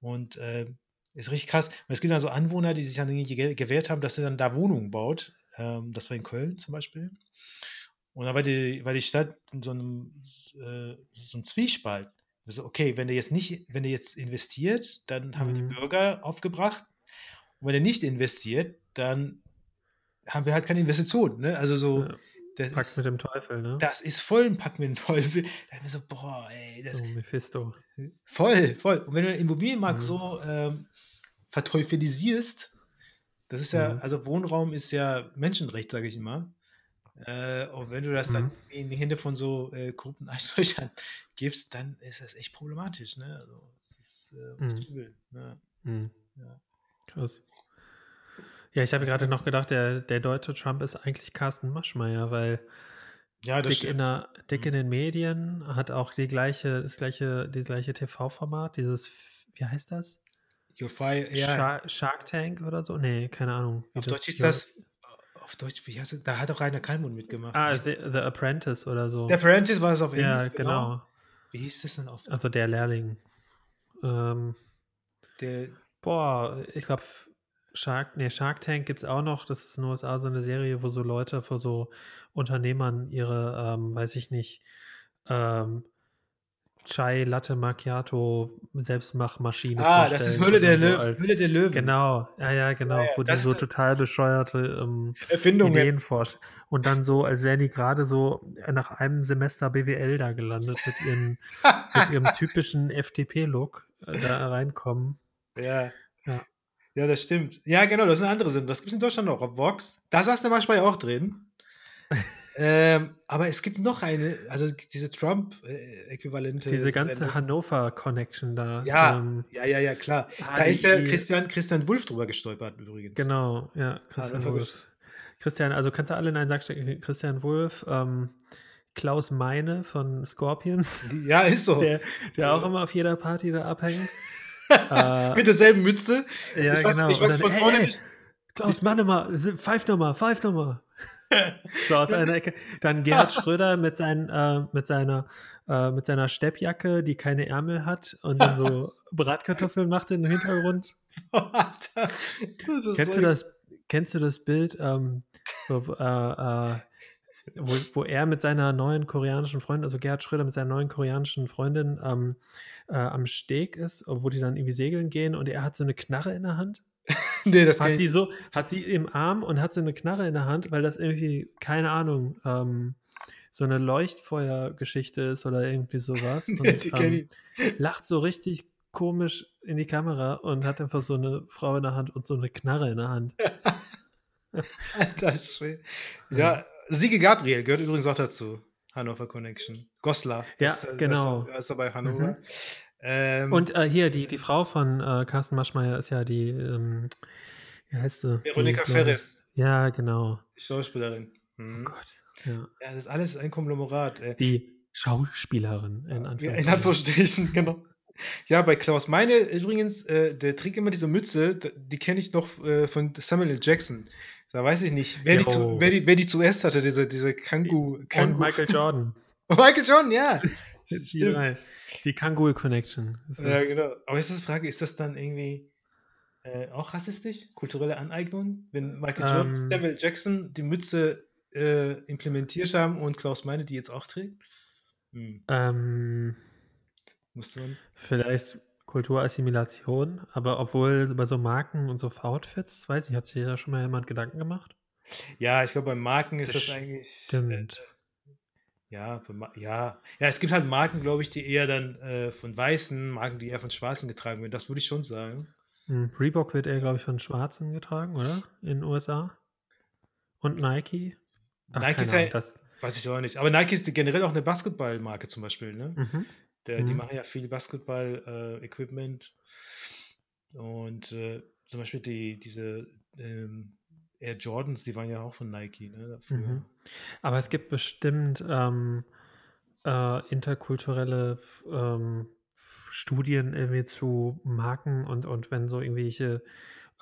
Und äh, ist richtig krass. Und es gibt dann so Anwohner, die sich dann irgendwie gewehrt haben, dass er dann da Wohnungen baut. Ähm, das war in Köln zum Beispiel. Und da war die, war die Stadt in so einem, äh, so einem Zwiespalt. Also, okay, wenn der jetzt nicht, wenn der jetzt investiert, dann haben mhm. wir die mhm. Bürger aufgebracht. Und wenn er nicht investiert, dann haben wir halt keine Investition. Ne? Also so. Ja, Pakt ist, mit dem Teufel, ne? Das ist voll ein Pakt mit dem Teufel. Da haben wir so, boah, ey. Das, so, Mephisto. Voll, voll. Und wenn du den Immobilienmarkt mhm. so ähm, verteufelisierst, das ist ja, mhm. also Wohnraum ist ja Menschenrecht, sage ich immer. Äh, und wenn du das mhm. dann in die Hände von so äh, korrupten (laughs) Einsteuchern gibst, dann ist das echt problematisch. Ne? Also, es ist äh, mhm. übel. Ne? Mhm. Ja. Krass. Ja, ich habe gerade noch gedacht, der, der deutsche Trump ist eigentlich Carsten Maschmeyer, weil ja, dick, in, der, dick in mhm. den Medien hat auch die gleiche, das gleiche, das gleiche TV-Format, dieses, wie heißt das? Fire, ja. Shark, Shark Tank oder so? Nee, keine Ahnung. Auf Deutsch ist das, auf Deutsch, wie heißt das? Da hat auch Rainer Kalmund mitgemacht. Ah, The, The Apprentice oder so. The Apprentice war es auf Englisch. Ja, genau. genau. Wie hieß das denn auf Also der Lehrling. Ähm, der, boah, ich glaube, Shark, nee, Shark Tank gibt es auch noch. Das ist in den USA so eine Serie, wo so Leute vor so Unternehmern ihre, ähm, weiß ich nicht, ähm, Chai Latte Macchiato Selbstmachmaschine Ah, das ist Höhle der, so Löwen, Höhle der Löwen. Genau, ja, ja, genau, ja, ja, wo die so total bescheuerte ähm, Erfindungen. Ideen forschen. Und dann so, als wären die gerade so nach einem Semester BWL da gelandet mit, ihren, (laughs) mit ihrem typischen FDP-Look äh, da reinkommen. Ja. Ja, das stimmt. Ja, genau, das sind andere Sinn. Das gibt es in Deutschland auch. Auf Vox. Da saß der manchmal ja auch drin. (laughs) ähm, aber es gibt noch eine, also diese Trump-Äquivalente. Diese ganze Hannover-Connection da. Ja, ähm, ja, ja, ja, klar. Da ist der Christian, Christian Wulff drüber gestolpert übrigens. Genau, ja, Christian Wulff. Christian, also kannst du alle in einen Sack stecken. Christian Wulff, ähm, Klaus Meine von Scorpions. Ja, ist so. Der, der ja. auch immer auf jeder Party da abhängt. Äh, (laughs) Mit derselben Mütze. Ja, ich weiß, genau. Ich weiß, von vorne hey, hey, Klaus, Mann mal, Five Nummer, Five Nummer. so aus einer Ecke. Dann Gerhard Schröder mit, sein, äh, mit seiner äh, mit seiner Steppjacke, die keine Ärmel hat und dann so (laughs) Bratkartoffeln macht im Hintergrund. (laughs) Alter, kennst, so du das, kennst du das Bild, ähm, wo, äh, äh, wo, wo, er mit seiner neuen koreanischen Freundin, also Gerhard Schröder mit seiner neuen koreanischen Freundin ähm, äh, am Steg ist, wo die dann irgendwie segeln gehen und er hat so eine Knarre in der Hand (laughs) nee, das hat sie so, hat sie im Arm und hat so eine Knarre in der Hand, weil das irgendwie, keine Ahnung, ähm, so eine Leuchtfeuergeschichte ist oder irgendwie sowas. (laughs) Und ähm, lacht so richtig komisch in die Kamera und hat einfach so eine Frau in der Hand und so eine Knarre in der Hand. (laughs) Alter Schwede. Ja, Siege Gabriel gehört übrigens auch dazu. Hannover Connection. Goslar. Ja, ist, genau. ist er bei Hannover. Mhm. Ähm, und äh, hier, die, die Frau von äh, Carsten Maschmeyer ist ja die, ähm, wie heißt sie? Veronika die, Ferris. Ja, genau. Die Schauspielerin. Mhm. Oh Gott. Ja. ja, das ist alles ein Konglomerat. Ey. Die Schauspielerin, in Anführungsstrichen. in (laughs) Anführungsstrichen, genau. Ja, bei Klaus Meine übrigens, äh, der trägt immer diese Mütze, die kenne ich noch äh, von Samuel L. Jackson. Da weiß ich nicht, wer, die, zu, wer, die, wer die zuerst hatte, diese, diese Kangu. Kangu. (laughs) Und Michael Jordan. Michael Jordan, ja. (laughs) Die, die Kangol Connection. Ja, genau. Aber ist das die Frage, ist das dann irgendwie äh, auch rassistisch? Kulturelle Aneignung? Wenn Michael ähm, Jordan, Samuel Jackson die Mütze äh, implementiert haben und Klaus Meine die jetzt auch trägt? Hm. Ähm, Muss man. Vielleicht Kulturassimilation, aber obwohl bei so Marken und so Outfits, weiß ich, hat sich da schon mal jemand Gedanken gemacht? Ja, ich glaube, bei Marken ist das, das eigentlich. Stimmt. Äh, ja, ja, ja, es gibt halt Marken, glaube ich, die eher dann äh, von Weißen, Marken, die eher von Schwarzen getragen werden. Das würde ich schon sagen. Hm, Reebok wird eher, glaube ich, von Schwarzen getragen, oder? In den USA. Und Nike? Ach, Nike ist ja, das weiß ich auch nicht. Aber Nike ist generell auch eine Basketballmarke zum Beispiel, ne? Mhm. Der, mhm. Die machen ja viel Basketball-Equipment. Äh, und äh, zum Beispiel die, diese ähm, Air Jordans, die waren ja auch von Nike, ne? Mhm. Aber es gibt bestimmt ähm, äh, interkulturelle ähm, Studien irgendwie zu Marken und, und wenn so irgendwelche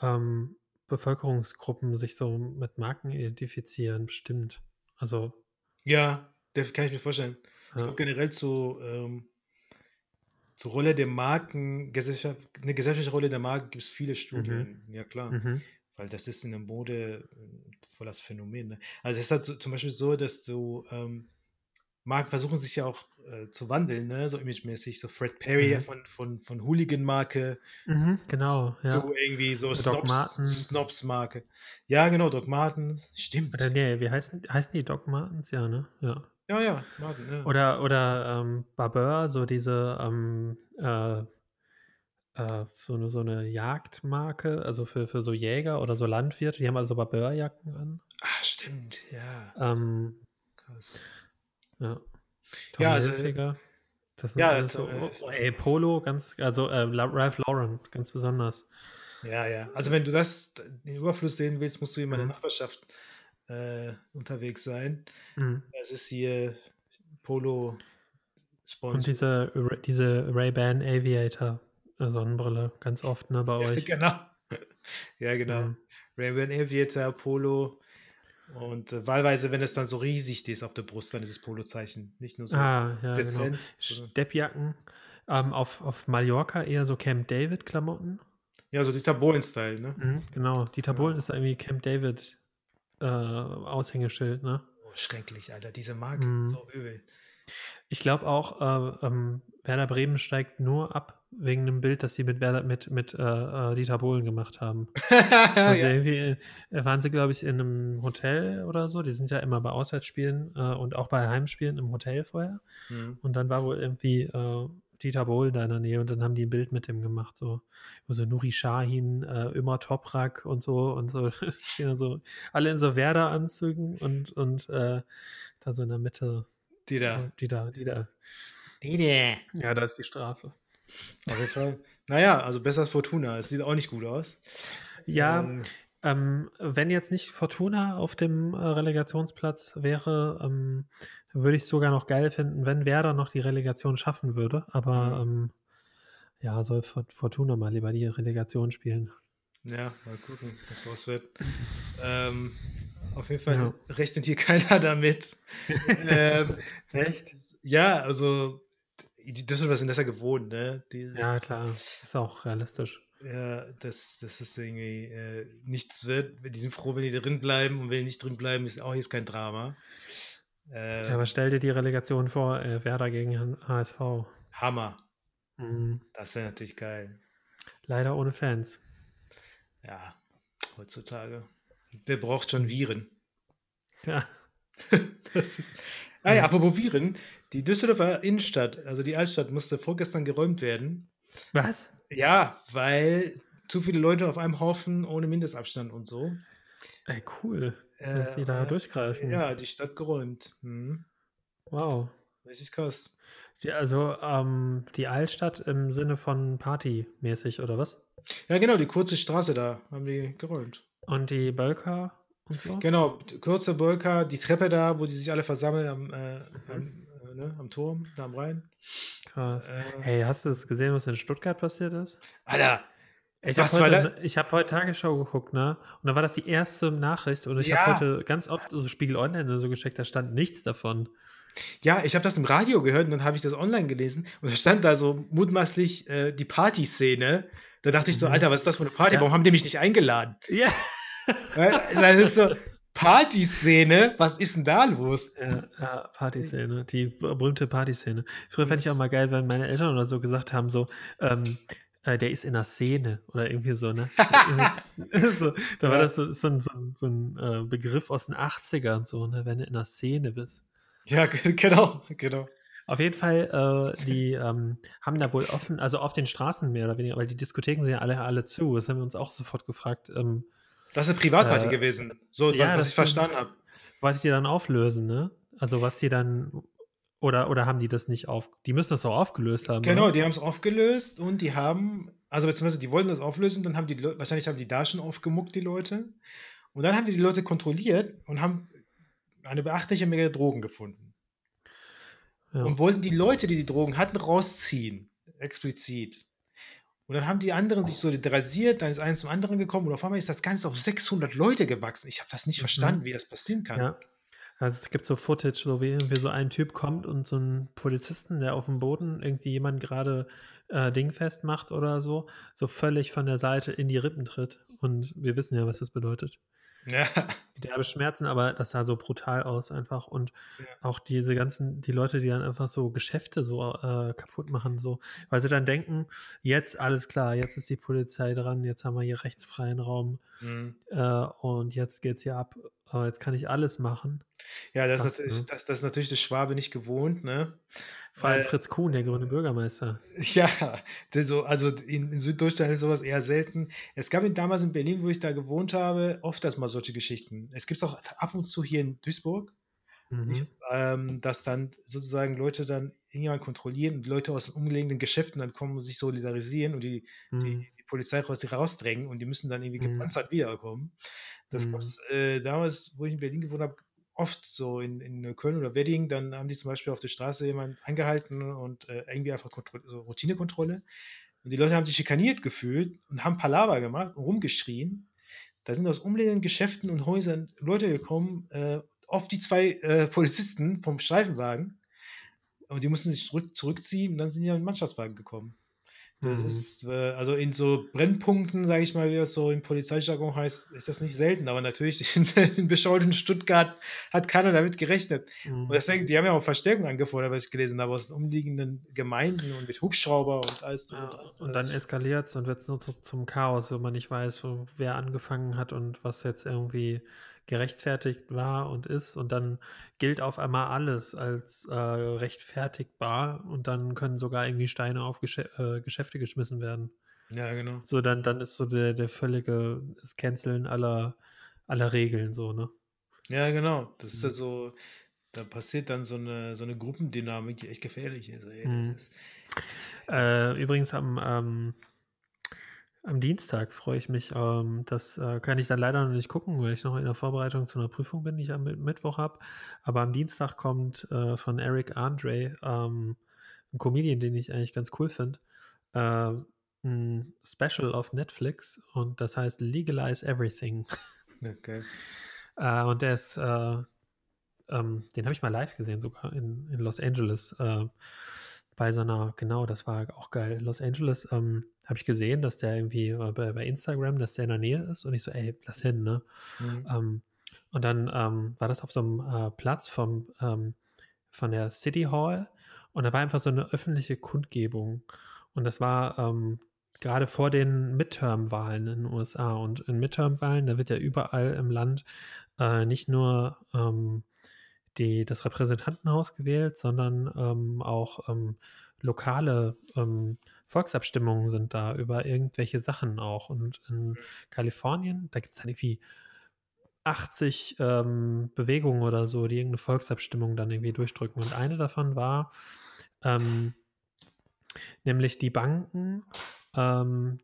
ähm, Bevölkerungsgruppen sich so mit Marken identifizieren, bestimmt. Also. Ja, das kann ich mir vorstellen. Ja. Ich glaube generell zu, ähm, zur Rolle der Marken, Gesellschaft, eine gesellschaftliche Rolle der Marken gibt es viele Studien, mhm. ja klar. Mhm weil das ist in der Mode äh, voll das Phänomen. Ne? Also es ist halt so, zum Beispiel so, dass so ähm, Marken versuchen sich ja auch äh, zu wandeln, ne? so imagemäßig. So Fred Perry mhm. von, von, von Hooligan-Marke. Mhm, genau, ja. So irgendwie so Snobs, Snobs-Marke. Ja, genau, Doc Martens. Stimmt. Oder nee, wie heißen, heißen die Doc Martens? Ja, ne? Ja. Ja, ja, Martin, ja. Oder, oder ähm, Barber, so diese ähm, äh, äh, so, eine, so eine Jagdmarke, also für, für so Jäger oder so Landwirte, die haben also Barbeurjacken an. Ah, stimmt, ja. Ähm, Krass. Ja. Tommy ja, also, Hilfiger. Das sind ja, so, äh, oh, ey, Polo, ganz, also äh, Ralph Lauren, ganz besonders. Ja, ja. Also wenn du das, den Überfluss sehen willst, musst du in meiner mhm. Nachbarschaft äh, unterwegs sein. Mhm. Das ist hier Polo Sponsor. Und diese, diese Ray-Ban Aviator Sonnenbrille, ganz oft, ne, bei ja, euch. (laughs) Genau. Ja, genau. Mhm. Ray-Ban Aviator, Polo. Und äh, wahlweise, wenn es dann so riesig ist auf der Brust, dann ist es Polo-Zeichen. Nicht nur so ah, ja, genau. dezent. Genau. Steppjacken. Ähm, auf, auf Mallorca eher so Camp David-Klamotten. Ja, so Dieter Bohlen-Style, ne? Mhm, genau. Dieter ja. Bohlen ist irgendwie Camp David äh, Aushängeschild, ne? Oh, schrecklich, Alter. Diese Marke, mhm. so übel. Ich glaube auch, äh, ähm, Werder Bremen steigt nur ab, wegen einem Bild, das sie mit, mit, mit äh, äh, Dieter Bohlen gemacht haben. (laughs) also ja. irgendwie äh, waren sie, glaube ich, in einem Hotel oder so. Die sind ja immer bei Auswärtsspielen äh, und auch bei Heimspielen im Hotel vorher. Mhm. Und dann war wohl irgendwie äh, Dieter Bohlen da in der Nähe und dann haben die ein Bild mit dem gemacht, so, so Nuri Shahin, äh, immer Toprak und so und so, (laughs) so alle in so Werder-Anzügen und, und äh, da so in der Mitte. Die da. Die da, die da. Die da. Ja, da ist die Strafe. Auf jeden Fall. Naja, also besser als Fortuna. Es sieht auch nicht gut aus. Ja, ähm, ähm, wenn jetzt nicht Fortuna auf dem äh, Relegationsplatz wäre, ähm, würde ich es sogar noch geil finden, wenn Werder noch die Relegation schaffen würde. Aber mhm. ähm, ja, soll Fortuna mal lieber die Relegation spielen. Ja, mal gucken, was draus wird. (laughs) ähm, auf jeden Fall ja. rechnet hier (laughs) keiner damit. ähm, (laughs) Echt? Ja, also die Düsseldorfer sind das ja gewohnt, ne? Die, ja, klar, ist auch realistisch. Ja, dass das ist irgendwie äh, nichts wird. Die sind froh, wenn die drin bleiben und wenn die nicht drin bleiben, ist auch jetzt kein Drama. Ähm, ja, aber stell dir die Relegation vor, äh, Werder gegen HSV. Hammer. Mhm. Das wäre natürlich geil. Leider ohne Fans. Ja, heutzutage. Wer braucht schon Viren? Ja. (laughs) das ist, ah ja, apropos Viren. Die Düsseldorfer Innenstadt, also die Altstadt, musste vorgestern geräumt werden. Was? Ja, weil zu viele Leute auf einem Haufen ohne Mindestabstand und so. Ey, cool, dass äh, sie da durchgreifen. Ja, die Stadt geräumt. Hm. Wow. Richtig krass. Die, also ähm, die Altstadt im Sinne von Partymäßig, oder was? Ja, genau, die kurze Straße da haben die geräumt. Und die Bölker und so? Genau, kurze Bölker, die Treppe da, wo die sich alle versammeln am, äh, am, äh, ne, am Turm, da am Rhein. Krass. Äh, hey, hast du das gesehen, was in Stuttgart passiert ist? Alter, ich habe heute, hab heute Tagesschau geguckt, ne? Und da war das die erste Nachricht. Und ich ja. habe heute ganz oft so Spiegel Online so geschickt, da stand nichts davon. Ja, ich habe das im Radio gehört und dann habe ich das online gelesen und da stand da so mutmaßlich äh, die Partyszene. Da dachte ich so, mhm. Alter, was ist das für eine Party? Ja. Warum haben die mich nicht eingeladen? Ja. das ist so, Partyszene, was ist denn da los? Ja, ja Partyszene, die berühmte Partyszene. Früher fände ich auch mal geil, wenn meine Eltern oder so gesagt haben, so, ähm, äh, der ist in der Szene oder irgendwie so, ne? (laughs) (laughs) so, da ja. war das so, so ein, so ein äh, Begriff aus den 80ern, so, ne? Wenn du in der Szene bist. Ja, genau, genau. Auf jeden Fall, äh, die ähm, haben da wohl offen, also auf den Straßen mehr oder weniger, weil die Diskotheken sind ja alle, alle zu. Das haben wir uns auch sofort gefragt. Ähm, das ist eine Privatparty äh, gewesen, so ja, was ich verstanden habe. Was die dann auflösen, ne? Also was sie dann oder, oder haben die das nicht auf? Die müssen das auch aufgelöst haben. Genau, oder? die haben es aufgelöst und die haben, also beziehungsweise die wollten das auflösen, dann haben die wahrscheinlich haben die da schon aufgemuckt, die Leute. Und dann haben die die Leute kontrolliert und haben eine beachtliche Menge Drogen gefunden. Ja. Und wollten die Leute, die die Drogen hatten, rausziehen. Explizit. Und dann haben die anderen sich solidarisiert, dann ist eins zum anderen gekommen und auf einmal ist das Ganze auf 600 Leute gewachsen. Ich habe das nicht mhm. verstanden, wie das passieren kann. Ja. Also es gibt so Footage, so wie irgendwie so ein Typ kommt und so ein Polizisten, der auf dem Boden irgendwie jemand gerade äh, Ding festmacht oder so, so völlig von der Seite in die Rippen tritt. Und wir wissen ja, was das bedeutet. Ja. Derbe Schmerzen, aber das sah so brutal aus einfach. Und ja. auch diese ganzen, die Leute, die dann einfach so Geschäfte so äh, kaputt machen, so, weil sie dann denken, jetzt alles klar, jetzt ist die Polizei dran, jetzt haben wir hier rechtsfreien Raum mhm. äh, und jetzt geht's hier ab. Äh, jetzt kann ich alles machen. Ja, das, Krass, ist, ne? das, das ist natürlich der Schwabe nicht gewohnt, ne? Vor allem Fritz Kuhn, der grüne Bürgermeister. (laughs) Ja, so, also in, in, Süddeutschland ist sowas eher selten. Es gab damals in Berlin, wo ich da gewohnt habe, oft das mal solche Geschichten. Es gibt es auch ab und zu hier in Duisburg, mhm. ich, ähm, dass dann sozusagen Leute dann irgendjemand kontrollieren und Leute aus den umliegenden Geschäften dann kommen und sich solidarisieren und die, mhm. die, die Polizei raus, rausdrängen und die müssen dann irgendwie mhm. gepanzert wiederkommen. Das mhm. gab es äh, damals, wo ich in Berlin gewohnt habe, oft so in, in Köln oder Wedding, dann haben die zum Beispiel auf der Straße jemanden angehalten und äh, irgendwie einfach Kontro Routinekontrolle. Und die Leute haben sich schikaniert gefühlt und haben Palaver gemacht und rumgeschrien. Da sind aus umliegenden Geschäften und Häusern Leute gekommen, äh, oft die zwei äh, Polizisten vom Streifenwagen. Und die mussten sich zurück, zurückziehen und dann sind die in den Mannschaftswagen gekommen. Das mhm. ist, äh, also in so Brennpunkten, sage ich mal, wie das so im Polizeijargon heißt, ist das nicht selten, aber natürlich (laughs) in, in beschaulichen Stuttgart hat keiner damit gerechnet. Mhm. Und deswegen, die haben ja auch Verstärkung angefordert, was ich gelesen habe, aus den umliegenden Gemeinden und mit Hubschrauber und alles. Ja, und, und dann eskaliert es und wird es nur zu, zum Chaos, wenn man nicht weiß, wer angefangen hat und was jetzt irgendwie gerechtfertigt war und ist und dann gilt auf einmal alles als äh, rechtfertigbar und dann können sogar irgendwie Steine auf Geschä äh, Geschäfte geschmissen werden. Ja, genau. So, dann, dann ist so der, der völlige das Canceln aller, aller Regeln, so, ne? Ja, genau. Das ist ja mhm. so, da passiert dann so eine, so eine Gruppendynamik, die echt gefährlich ist. Ey. Mhm. ist äh, übrigens am, ähm, am Dienstag freue ich mich. Ähm, das äh, kann ich dann leider noch nicht gucken, weil ich noch in der Vorbereitung zu einer Prüfung bin, die ich am Mittwoch habe. Aber am Dienstag kommt äh, von Eric Andre ähm, ein Comedian, den ich eigentlich ganz cool finde. Äh, ein Special auf Netflix und das heißt Legalize Everything. Okay. (laughs) äh, und der ist, äh, ähm, den habe ich mal live gesehen, sogar in, in Los Angeles. Bei so einer, genau, das war auch geil. Los Angeles ähm, habe ich gesehen, dass der irgendwie äh, bei, bei, Instagram, dass der in der Nähe ist und ich so, ey, lass hin, ne? Mhm. Ähm, und dann ähm, war das auf so einem äh, Platz vom, ähm, von der City Hall und da war einfach so eine öffentliche Kundgebung. Und das war ähm, gerade vor den Midterm-Wahlen in den USA. Und in Midterm-Wahlen, da wird ja überall im Land äh, nicht nur ähm, die, das Repräsentantenhaus gewählt, sondern ähm, auch ähm, lokale ähm, Volksabstimmungen sind da über irgendwelche Sachen auch. Und in Kalifornien, da gibt es dann irgendwie 80 ähm, Bewegungen oder so, die irgendeine Volksabstimmung dann irgendwie durchdrücken. Und eine davon war, ähm, nämlich die Banken ähm,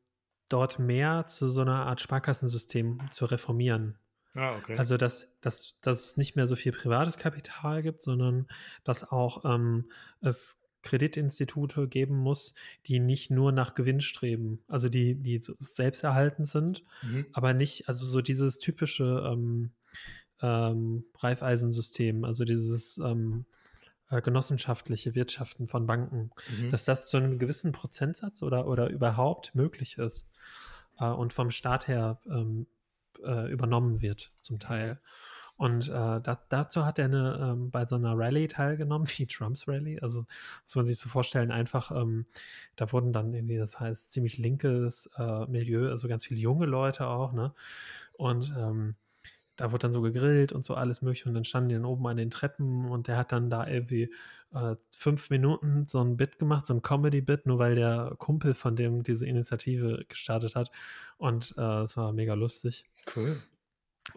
dort mehr zu so einer Art Sparkassensystem zu reformieren. Ah, okay. Also, dass, dass, dass es nicht mehr so viel privates Kapital gibt, sondern dass auch ähm, es Kreditinstitute geben muss, die nicht nur nach Gewinn streben, also die, die selbsterhaltend sind, mhm. aber nicht, also so dieses typische ähm, ähm, Reifeisensystem, also dieses ähm, äh, genossenschaftliche Wirtschaften von Banken, mhm. dass das zu einem gewissen Prozentsatz oder, oder überhaupt möglich ist äh, und vom Staat her ähm, äh, übernommen wird, zum Teil. Und äh, da, dazu hat er eine, ähm, bei so einer Rallye teilgenommen, (laughs) wie Trumps Rallye. Also muss man sich so vorstellen, einfach, ähm, da wurden dann irgendwie, das heißt, ziemlich linkes äh, Milieu, also ganz viele junge Leute auch, ne? Und ähm, da wurde dann so gegrillt und so alles mögliche und dann standen die dann oben an den Treppen und der hat dann da irgendwie äh, fünf Minuten so ein Bit gemacht, so ein Comedy-Bit, nur weil der Kumpel von dem diese Initiative gestartet hat und äh, es war mega lustig. Cool.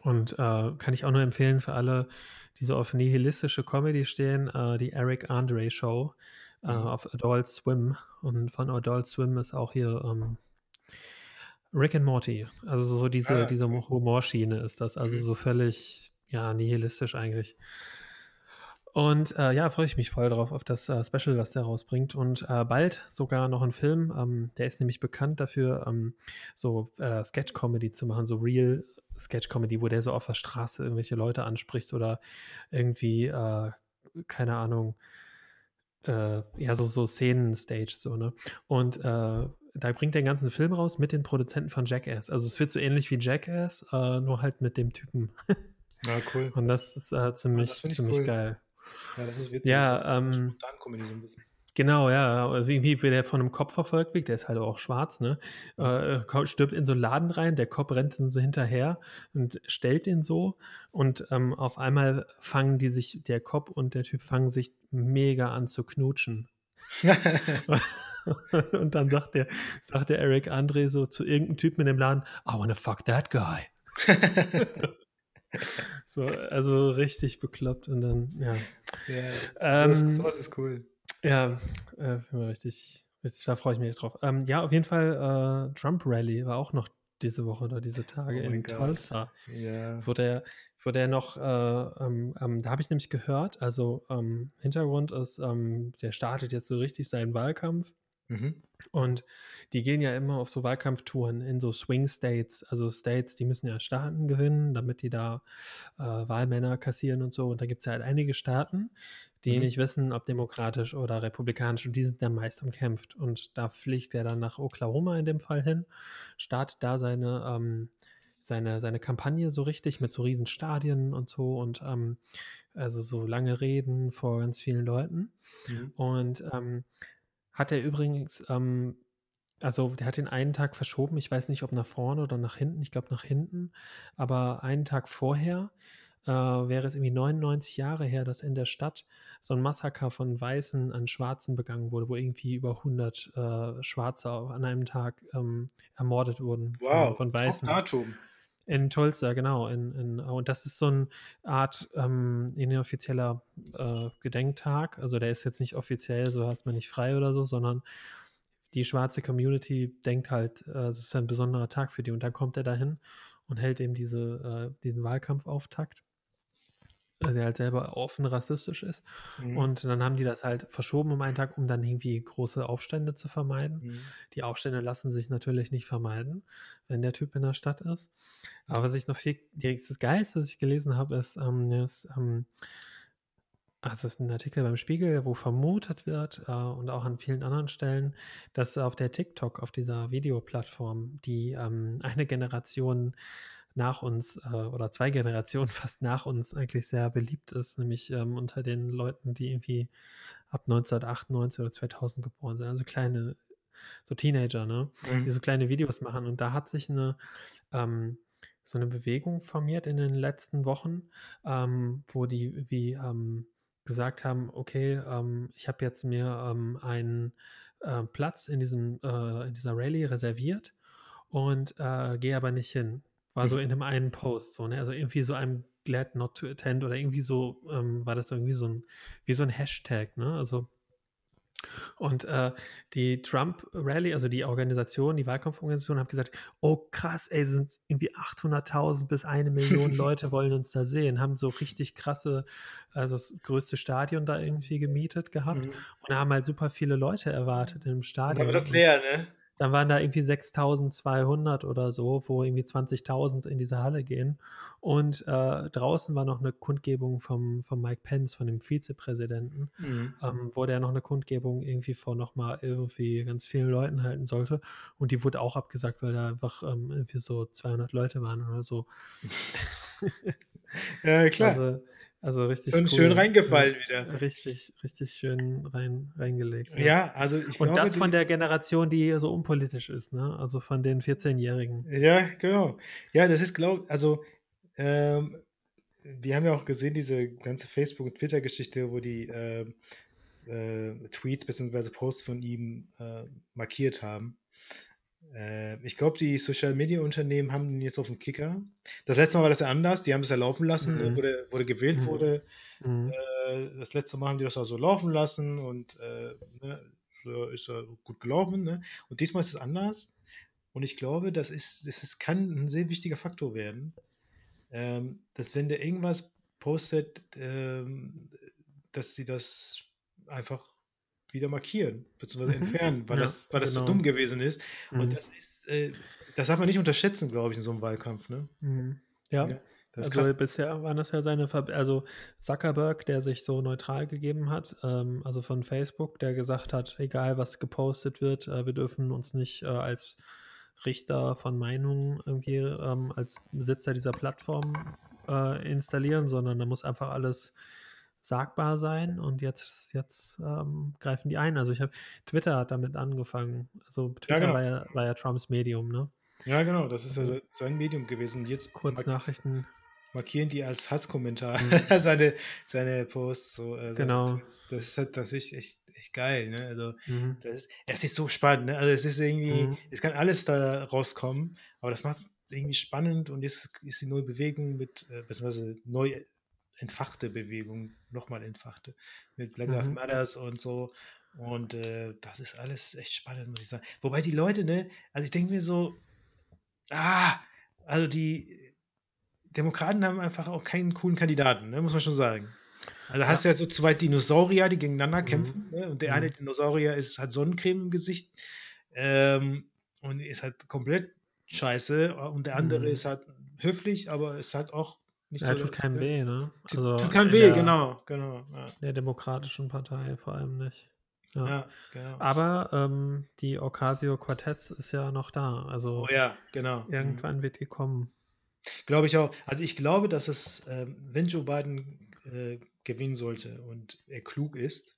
Und äh, kann ich auch nur empfehlen für alle, die so auf nihilistische Comedy stehen, äh, die Eric Andre Show äh, mhm. auf Adult Swim und von Adult Swim ist auch hier ähm, Rick and Morty. Also so diese, ah, diese Humorschiene ist das. Also mhm. so völlig, ja, nihilistisch eigentlich. Und äh, ja, freue ich mich voll drauf, auf das äh, Special, was der rausbringt. Und äh, bald sogar noch ein Film. Ähm, der ist nämlich bekannt dafür, ähm, so äh, Sketch-Comedy zu machen, so Real Sketch-Comedy, wo der so auf der Straße irgendwelche Leute anspricht oder irgendwie, äh, keine Ahnung, äh, ja, so, so Szenen-Stage, so, ne? Und da bringt der ganzen Film raus mit den Produzenten von Jackass. Also es wird so ähnlich wie Jackass, nur halt mit dem Typen. Ja, cool. (laughs) Und das ist äh, ziemlich, ja, ziemlich cool. geil. Ja, das ist witzig. Ja, ähm, so ein bisschen. Genau, ja. Also irgendwie wird er von einem Kopf verfolgt wird, der ist halt auch schwarz, ne? Äh, stirbt in so einen Laden rein, der Kopf rennt so hinterher und stellt ihn so. Und ähm, auf einmal fangen die sich, der Kopf und der Typ fangen sich mega an zu knutschen. (laughs) und dann sagt der, sagt der Eric Andre so zu irgendeinem Typen in dem Laden, I wanna fuck that guy. (laughs) so, also richtig bekloppt und dann, ja. Ja, ähm, sowas, ist cool. Ja, äh, richtig, richtig, da freue ich mich drauf. Ähm, ja, auf jeden Fall, äh, Trump Rally war auch noch diese Woche oder diese Tage oh in God. Tulsa. Ja. Wo der, wo der noch, äh, ähm, ähm, da habe ich nämlich gehört, also ähm, Hintergrund ist, ähm, der startet jetzt so richtig seinen Wahlkampf Mhm. Und die gehen ja immer auf so Wahlkampftouren in so Swing States, also States, die müssen ja Staaten gewinnen, damit die da äh, Wahlmänner kassieren und so. Und da gibt es ja halt einige Staaten, die mhm. nicht wissen, ob demokratisch oder republikanisch, und die sind dann meist umkämpft. Und da fliegt er dann nach Oklahoma in dem Fall hin, startet da seine, ähm, seine, seine Kampagne so richtig mit so riesen Stadien und so und ähm, also so lange Reden vor ganz vielen Leuten. Mhm. Und ähm, hat er übrigens ähm, also der hat den einen Tag verschoben. Ich weiß nicht, ob nach vorne oder nach hinten. Ich glaube nach hinten. Aber einen Tag vorher äh, wäre es irgendwie 99 Jahre her, dass in der Stadt so ein Massaker von Weißen an Schwarzen begangen wurde, wo irgendwie über 100 äh, Schwarze an einem Tag ähm, ermordet wurden wow, von, von Weißen. Datum. In Tulsa, genau. In, in, und das ist so eine Art ähm, inoffizieller äh, Gedenktag. Also der ist jetzt nicht offiziell, so hast man nicht frei oder so, sondern die schwarze Community denkt halt, äh, es ist ein besonderer Tag für die. Und dann kommt er dahin und hält eben diese, äh, diesen Wahlkampfauftakt der halt selber offen rassistisch ist. Mhm. Und dann haben die das halt verschoben um einen Tag, um dann irgendwie große Aufstände zu vermeiden. Mhm. Die Aufstände lassen sich natürlich nicht vermeiden, wenn der Typ in der Stadt ist. Aber was ich noch viel, das Geilste, was ich gelesen habe, ist, ähm, ist ähm, also ein Artikel beim Spiegel, wo vermutet wird äh, und auch an vielen anderen Stellen, dass auf der TikTok, auf dieser Videoplattform, die ähm, eine Generation nach uns äh, oder zwei Generationen (laughs) fast nach uns eigentlich sehr beliebt ist, nämlich ähm, unter den Leuten, die irgendwie ab 1998 oder 2000 geboren sind, also kleine, so Teenager, ne, mhm. die so kleine Videos machen. Und da hat sich eine ähm, so eine Bewegung formiert in den letzten Wochen, ähm, wo die wie ähm, gesagt haben, okay, ähm, ich habe jetzt mir ähm, einen äh, Platz in diesem äh, in dieser Rallye reserviert und äh, gehe aber nicht hin. War so mhm. in einem einen Post, so, ne? Also irgendwie so einem glad not to attend oder irgendwie so, ähm, war das irgendwie so ein, wie so ein Hashtag, ne? Also und äh, die Trump Rally, also die Organisation, die Wahlkampforganisation, hat gesagt, oh krass, ey, sind irgendwie 800.000 bis eine Million (laughs) Leute wollen uns da sehen, haben so richtig krasse, also das größte Stadion da irgendwie gemietet gehabt mhm. und haben halt super viele Leute erwartet im Stadion. Aber das leer, ne? Dann waren da irgendwie 6200 oder so, wo irgendwie 20.000 in diese Halle gehen. Und äh, draußen war noch eine Kundgebung vom, vom Mike Pence, von dem Vizepräsidenten, mhm. ähm, wo der noch eine Kundgebung irgendwie vor nochmal irgendwie ganz vielen Leuten halten sollte. Und die wurde auch abgesagt, weil da einfach ähm, irgendwie so 200 Leute waren oder so. (laughs) ja, klar. Also, also richtig schön, cool. schön reingefallen ja, wieder. Richtig, richtig schön rein, reingelegt. Ja, ja also ich Und glaube, das von der Generation, die so unpolitisch ist, ne? Also von den 14-Jährigen. Ja, genau. Ja, das ist, glaube also ähm, wir haben ja auch gesehen, diese ganze Facebook- und Twitter-Geschichte, wo die äh, äh, Tweets bzw. Posts von ihm äh, markiert haben. Äh, ich glaube, die Social Media Unternehmen haben ihn jetzt auf dem Kicker. Das letzte Mal war das ja anders. Die haben es ja laufen lassen, ne, mhm. wo der gewählt mhm. wurde. Mhm. Äh, das letzte Mal haben die das auch so laufen lassen und äh, ne, ist ja gut gelaufen. Ne? Und diesmal ist es anders. Und ich glaube, das ist, das ist, kann ein sehr wichtiger Faktor werden, ähm, dass wenn der irgendwas postet, ähm, dass sie das einfach wieder markieren, beziehungsweise mhm. entfernen, weil ja, das, weil das genau. so dumm gewesen ist. Mhm. Und das ist, äh, das darf man nicht unterschätzen, glaube ich, in so einem Wahlkampf. Ne? Mhm. Ja. ja also krass. bisher waren das ja seine, Ver also Zuckerberg, der sich so neutral gegeben hat, ähm, also von Facebook, der gesagt hat, egal was gepostet wird, äh, wir dürfen uns nicht äh, als Richter von Meinungen irgendwie ähm, als Besitzer dieser Plattform äh, installieren, sondern da muss einfach alles sagbar sein und jetzt, jetzt ähm, greifen die ein. Also ich habe, Twitter hat damit angefangen. Also Twitter ja, genau. war, ja, war ja Trumps Medium, ne? Ja, genau, das ist also sein Medium gewesen. Jetzt Kurznachrichten. Markieren die als Hasskommentar mhm. (laughs) seine, seine Posts. So, also genau. Das ist halt echt, echt geil, ne? Also mhm. das ist, es ist so spannend, ne? Also es ist irgendwie, mhm. es kann alles da rauskommen, aber das macht es irgendwie spannend und jetzt ist die neue Bewegung mit, äh, beziehungsweise neu entfachte Bewegung, nochmal entfachte, mit Black Lives mhm. Matters und so. Und äh, das ist alles echt spannend, muss ich sagen. Wobei die Leute, ne, also ich denke mir so, ah, also die Demokraten haben einfach auch keinen coolen Kandidaten, ne, muss man schon sagen. Also ja. hast du ja so zwei Dinosaurier, die gegeneinander mhm. kämpfen, ne? und der mhm. eine Dinosaurier ist, hat Sonnencreme im Gesicht ähm, und ist halt komplett scheiße und der andere mhm. ist halt höflich, aber ist halt auch nicht ja, so, tut keinem weh, ne? Also tut keinem weh, der, genau, genau. Ja. Der Demokratischen Partei vor allem nicht. Ja, ja genau. Aber ähm, die Ocasio-Cortez ist ja noch da. Also oh, ja, genau. Irgendwann mhm. wird die kommen. Glaube ich auch. Also ich glaube, dass es, äh, wenn Joe Biden äh, gewinnen sollte und er klug ist,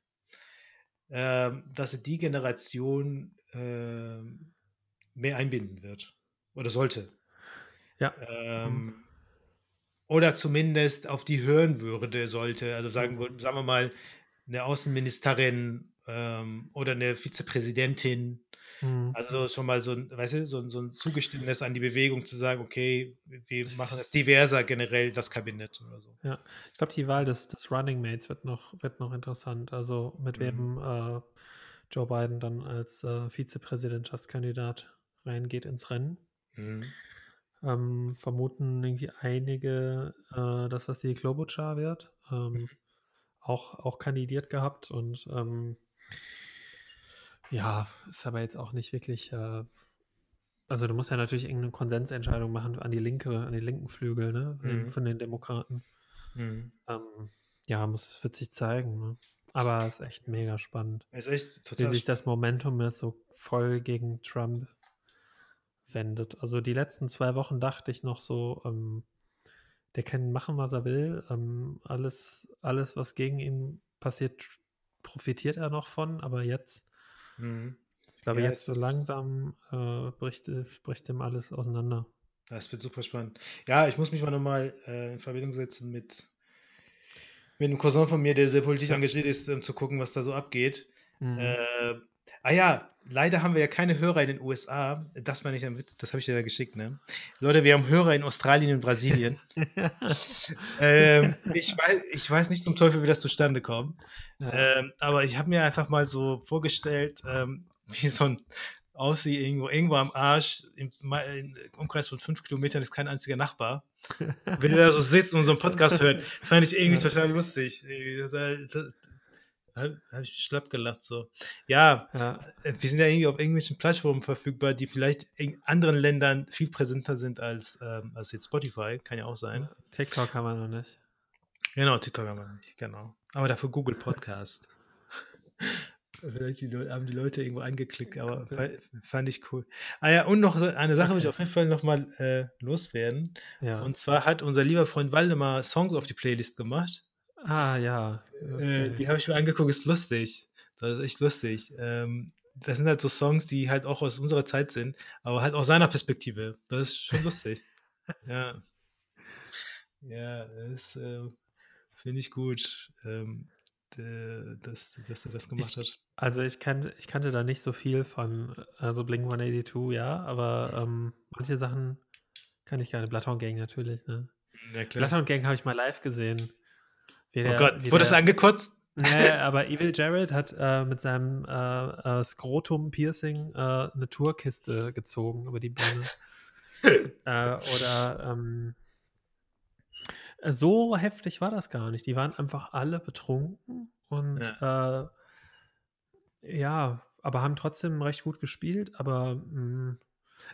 äh, dass er die Generation ähm, mehr einbinden wird. Oder sollte. Ja. Ähm, mhm. Oder zumindest auf die hören würde, sollte. Also sagen, sagen wir mal, eine Außenministerin ähm, oder eine Vizepräsidentin. Mhm. Also schon mal so ein, weißt du, so, so ein Zugeständnis an die Bewegung zu sagen, okay, wir machen das diverser generell, das Kabinett oder so. Ja, ich glaube, die Wahl des, des Running Mates wird noch, wird noch interessant. Also mit mhm. wem äh, Joe Biden dann als äh, Vizepräsidentschaftskandidat reingeht ins Rennen. Mhm. Ähm, vermuten irgendwie einige, äh, dass das die Klobuchar wird. Ähm, mhm. auch, auch kandidiert gehabt und ähm, ja, ist aber jetzt auch nicht wirklich. Äh, also du musst ja natürlich irgendeine Konsensentscheidung machen an die linke, an den linken Flügel, ne, mhm. von den Demokraten. Mhm. Ähm, ja, muss wird sich zeigen. Ne? Aber es ist echt mega spannend. ist echt total wie sich das Momentum jetzt so voll gegen Trump wendet. Also die letzten zwei Wochen dachte ich noch so, ähm, der kann machen, was er will. Ähm, alles, alles, was gegen ihn passiert, profitiert er noch von. Aber jetzt Mhm. Ich glaube, ja, jetzt so langsam äh, bricht, bricht ihm alles auseinander. Das wird super spannend. Ja, ich muss mich mal nochmal äh, in Verbindung setzen mit, mit einem Cousin von mir, der sehr politisch engagiert ist, um zu gucken, was da so abgeht. Mhm. Äh, ah ja, leider haben wir ja keine Hörer in den USA. Das meine ich damit, das habe ich dir ja geschickt, ne? Leute, wir haben Hörer in Australien und Brasilien. (laughs) ähm, ich, weiß, ich weiß nicht zum Teufel, wie das zustande kommt. Ja. Ähm, aber ich habe mir einfach mal so vorgestellt, ähm, (laughs) wie so ein Aussie irgendwo, irgendwo am Arsch, im, im Umkreis von fünf Kilometern ist kein einziger Nachbar. Wenn ihr da so sitzt und so einen Podcast hört, fand ich irgendwie ja. total lustig. Habe ich schlapp gelacht so. Ja, ja, wir sind ja irgendwie auf irgendwelchen Plattformen verfügbar, die vielleicht in anderen Ländern viel präsenter sind als, ähm, als jetzt Spotify, kann ja auch sein. TikTok haben wir noch nicht. Genau, TikTok haben wir noch nicht, genau. Aber dafür Google Podcast. (laughs) Vielleicht die Leute, haben die Leute irgendwo angeklickt, aber fand ich cool. Ah ja, und noch eine Sache okay. will ich auf jeden Fall nochmal äh, loswerden. Ja. Und zwar hat unser lieber Freund Waldemar Songs auf die Playlist gemacht. Ah, ja. Äh, die habe ich mir angeguckt, ist lustig. Das ist echt lustig. Ähm, das sind halt so Songs, die halt auch aus unserer Zeit sind, aber halt aus seiner Perspektive. Das ist schon lustig. (laughs) ja. Ja, das äh, finde ich gut, ähm, dass, dass er das gemacht ich, hat. Also ich kannte, ich kannte da nicht so viel von, also Blink 182, ja, aber ähm, manche Sachen kann ich nicht. Bloodhound Gang natürlich, ne? Ja, Bloodhound Gang habe ich mal live gesehen. Wie der, oh Gott, wurde es angekotzt? Nee, aber Evil Jared hat äh, mit seinem äh, äh, Skrotum-Piercing äh, eine Tourkiste gezogen über die Beine. (laughs) Äh, oder ähm, so heftig war das gar nicht. Die waren einfach alle betrunken und ja, äh, ja aber haben trotzdem recht gut gespielt. Aber mh, mm,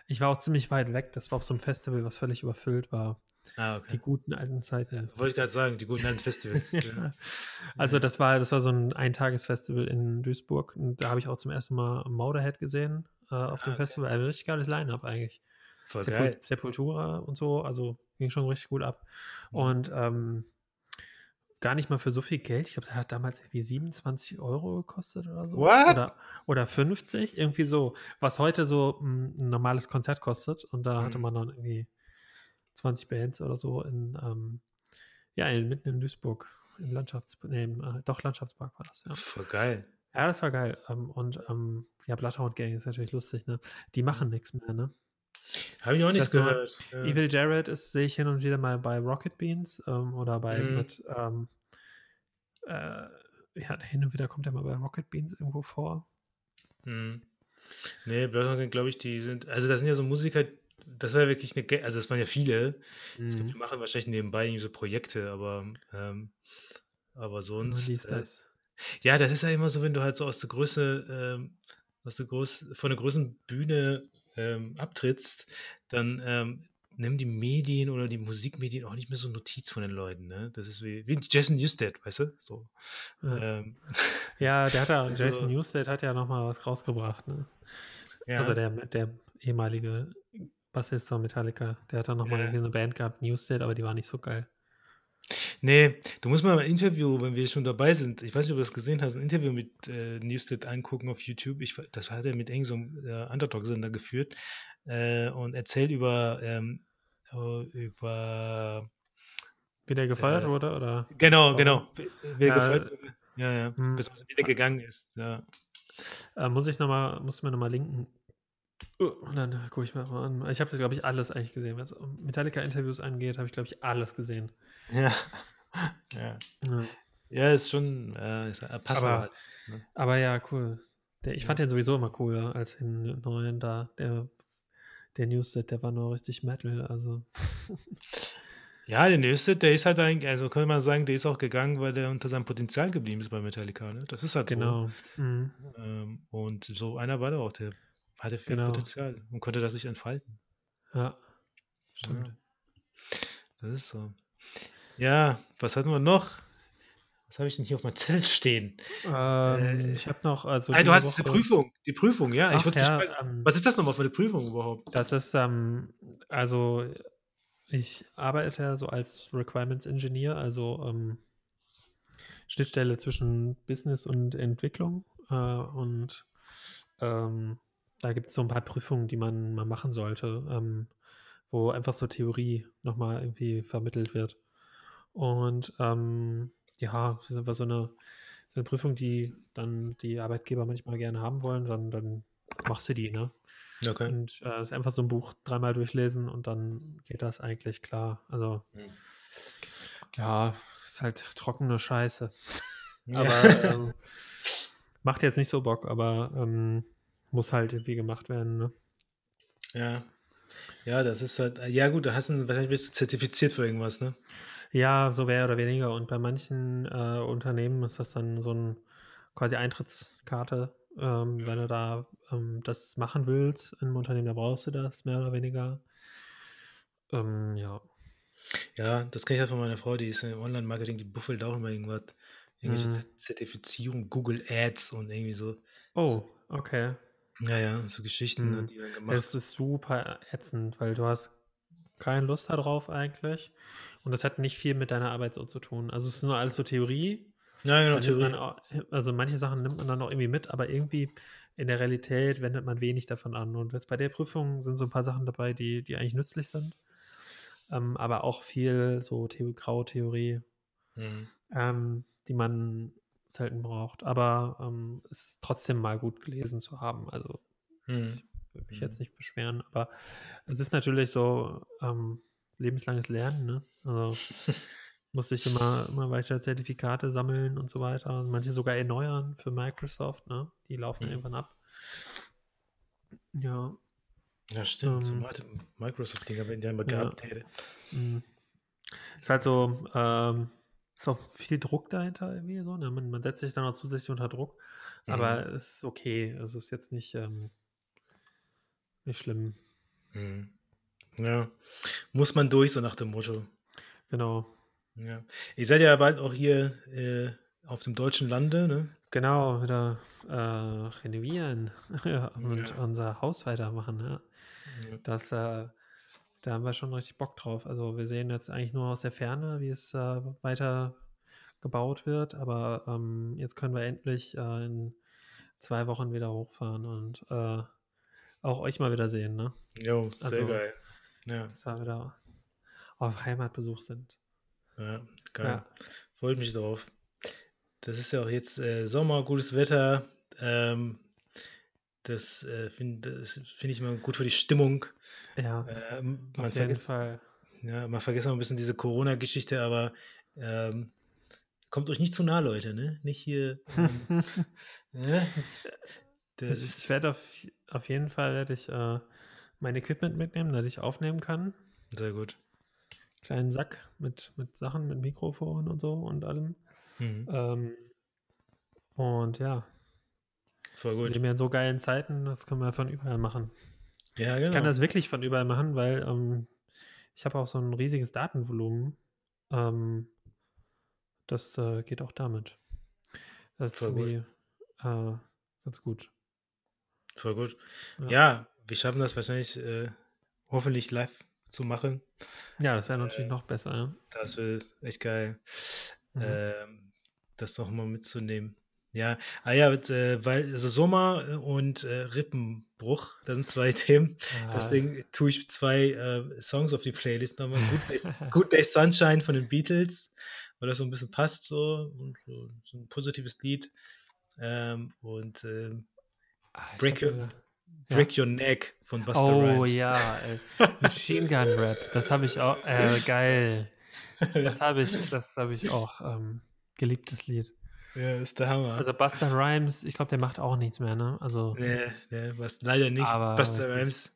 ich war auch ziemlich weit weg. Das war auf so einem Festival, was völlig überfüllt war. Ah, okay. Die guten alten Zeiten. Ja, wollte ich gerade sagen, die guten alten Festivals. (laughs) ja. Also das war, das war so ein Eintagesfestival in Duisburg und da habe ich auch zum ersten Mal Motorhead gesehen äh, auf dem ah, okay. Festival. Ein richtig geiles Line-Up eigentlich. Voll Sepul geil. Sepultura und so, also ging schon richtig gut ab. Mhm. Und ähm, gar nicht mal für so viel Geld. Ich glaube, der hat damals irgendwie 27 Euro gekostet oder so. What? Oder, oder 50, irgendwie so. Was heute so ein, ein normales Konzert kostet. Und da mhm. hatte man dann irgendwie 20 Bands oder so in, ähm, ja, in, mitten in Duisburg, im Landschafts, nee, im, äh, doch Landschaftspark war das, ja. Voll geil. Ja, das war geil. Ähm, und ähm, ja, Bloodhound Gang ist natürlich lustig, ne? Die machen nichts mehr, ne? Habe ich auch nichts gehört. Ja. Evil Jared ist, sehe ich hin und wieder mal bei Rocket Beans ähm, oder bei mhm. mit, ähm, äh, ja, hin und wieder kommt er mal bei Rocket Beans irgendwo vor. Mhm. Nee, Bloodhound Gang, glaube ich, die sind, also das sind ja so Musiker, das war ja wirklich eine, also das waren ja viele. Mhm. Ich glaube, die machen wahrscheinlich nebenbei so Projekte, aber, ähm, aber sonst. Wie ist das? Äh, ja, das ist ja immer so, wenn du halt so aus der Größe, ähm, aus der Groß, von der großen Bühne ähm, abtrittst, dann ähm, nehmen die Medien oder die Musikmedien auch nicht mehr so Notiz von den Leuten. Ne? Das ist wie, wie Jason Newsted, weißt du? So. Ja, ähm, (laughs) ja der hat ja, also, Jason Newsted hat ja nochmal was rausgebracht. Ne? Ja. Also der, der ehemalige Bassist von Metallica. Der hat dann nochmal ja. eine Band gehabt, Newstead, aber die war nicht so geil. Nee, du musst mal ein Interview, wenn wir schon dabei sind, ich weiß nicht, ob du das gesehen hast, ein Interview mit äh, Newstead angucken auf YouTube. Ich, das hat er mit irgendeinem so äh, Underdog-Sender geführt äh, und erzählt über, ähm, oh, über wie der gefeuert äh, wurde, oder? Genau, genau. Wer gefeuert wurde. Ja, ja. Hm. Bis er wieder gegangen ist, ja. Äh, muss ich nochmal, muss mir nochmal linken. Und dann gucke ich mir mal an. Ich habe, glaube ich, alles eigentlich gesehen. Was Metallica-Interviews angeht, habe ich, glaube ich, alles gesehen. Ja. (laughs) ja. ja. Ja, ist schon äh, äh, passt aber, halt, ne? aber ja, cool. Der, ich ja. fand den sowieso immer cooler als den neuen da. Der, der Newsset, der war nur richtig Metal, also. (laughs) Ja, der Newsted, der ist halt eigentlich, also könnte man sagen, der ist auch gegangen, weil der unter seinem Potenzial geblieben ist bei Metallica. Ne? Das ist halt genau. so. Mhm. Ähm, und so einer war der auch, der hatte viel genau. Potenzial und konnte das sich entfalten. Ja, stimmt. Ja. Das ist so. Ja, was hatten wir noch? Was habe ich denn hier auf meinem Zelt stehen? Ähm, äh, ich habe noch. Also ah, du hast Woche... die Prüfung. Die Prüfung, ja. Ach, ja ähm, was ist das nochmal für eine Prüfung überhaupt? Das ist, ähm, also ich arbeite ja so als Requirements Engineer, also ähm, Schnittstelle zwischen Business und Entwicklung. Äh, und ähm, da gibt es so ein paar Prüfungen, die man mal machen sollte, ähm, wo einfach so Theorie nochmal irgendwie vermittelt wird. Und ähm, ja, das ist einfach so eine, so eine Prüfung, die dann die Arbeitgeber manchmal gerne haben wollen, dann, dann machst du die, ne? Okay. Und äh, ist einfach so ein Buch dreimal durchlesen und dann geht das eigentlich klar. Also, hm. ja, ist halt trockene Scheiße. Ja. aber (laughs) ähm, macht jetzt nicht so Bock, aber ähm, muss halt irgendwie gemacht werden. Ne? Ja. Ja, das ist halt, ja gut, da hast du wahrscheinlich bist du zertifiziert für irgendwas, ne? Ja, so mehr oder weniger. Und bei manchen äh, Unternehmen ist das dann so ein quasi Eintrittskarte, ähm, wenn du da ähm, das machen willst im Unternehmen, da brauchst du das mehr oder weniger. Ähm, ja. Ja, das kenne ich halt von meiner Frau, die ist im Online-Marketing, die buffelt auch immer irgendwas. Irgendwelche hm. Zertifizierung, Google Ads und irgendwie so. Oh, okay. Ja, ja, so Geschichten hm. die dann gemacht. Das ist super ätzend, weil du hast keine Lust darauf eigentlich. Und das hat nicht viel mit deiner Arbeit so zu tun. Also es ist nur alles so Theorie. Ja, genau, Theorie. Auch, also manche Sachen nimmt man dann auch irgendwie mit, aber irgendwie in der Realität wendet man wenig davon an. Und jetzt bei der Prüfung sind so ein paar Sachen dabei, die, die eigentlich nützlich sind. Ähm, aber auch viel so The graue Theorie, mhm. ähm, die man selten braucht. Aber ähm, ist trotzdem mal gut gelesen zu haben. Also mhm. ich würde mich mhm. jetzt nicht beschweren. Aber es ist natürlich so ähm, lebenslanges Lernen. Ne? Also (laughs) muss ich immer, immer weiter Zertifikate sammeln und so weiter. Und manche sogar erneuern für Microsoft, ne? Die laufen mhm. irgendwann ab. Ja. Ja, stimmt. Ähm, so Microsoft-Dinger werden ja immer ja. geupdatet. Mhm. Ist halt so, ähm, ist auch viel Druck dahinter irgendwie so. Ne? Man, man setzt sich dann auch zusätzlich unter Druck. Mhm. Aber es ist okay. Also ist jetzt nicht, ähm, nicht schlimm. Mhm. Ja. Muss man durch, so nach dem Motto. Genau. Ja. Ihr seid ja bald auch hier äh, auf dem deutschen Lande, ne? Genau, wieder äh, renovieren (laughs) und ja. unser Haus weitermachen. Ja. ja. Das, äh, da haben wir schon richtig Bock drauf. Also wir sehen jetzt eigentlich nur aus der Ferne, wie es äh, weiter gebaut wird, aber ähm, jetzt können wir endlich äh, in zwei Wochen wieder hochfahren und äh, auch euch mal wieder sehen. Ne? Jo, sehr also, geil. Ja. Dass wir wieder auf Heimatbesuch sind. Ja, geil. Ja. Freut mich drauf. Das ist ja auch jetzt äh, Sommer, gutes Wetter. Ähm, das äh, finde find ich immer gut für die Stimmung. Ja, äh, man auf jeden Fall. Ja, man vergisst auch ein bisschen diese Corona-Geschichte, aber ähm, kommt euch nicht zu nah, Leute, ne? Nicht hier. Ähm, (laughs) ne? ich, ich werde auf, auf jeden Fall werde ich äh, mein Equipment mitnehmen, dass ich aufnehmen kann. Sehr gut kleinen Sack mit, mit Sachen, mit Mikrofon und so und allem. Mhm. Ähm, und ja. Voll gut. Wir leben ja in so geilen Zeiten, das können wir von überall machen. Ja, genau. Ich kann genau. das wirklich von überall machen, weil ähm, ich habe auch so ein riesiges Datenvolumen. Ähm, das äh, geht auch damit. Das ist irgendwie äh, ganz gut. Voll gut. Ja. ja. wir schaffen das wahrscheinlich äh, hoffentlich live zu machen. Ja, das wäre natürlich äh, noch besser. Ja. Das wäre echt geil. Mhm. Ähm, das noch mal mitzunehmen. Ja, ah ja, äh, weil also Sommer und äh, Rippenbruch, das sind zwei (laughs) Themen. Ah. Deswegen tue ich zwei äh, Songs auf die Playlist nochmal. Good Day, (laughs) Good Day Sunshine von den Beatles, weil das so ein bisschen passt so und so, so ein positives Lied. Ähm, und ähm, ah, Break, Your, Break ja. Your Neck von Buster oh, Rhymes. Oh ja, (laughs) Machine Gun Rap, das habe ich auch, äh, geil. Das habe ich, das habe ich auch ähm, geliebt, das Lied. Ja, ist der Hammer. Also Buster Rhymes, ich glaube, der macht auch nichts mehr, ne? Also. Nee, nee, was, leider nicht. Buster Rhymes.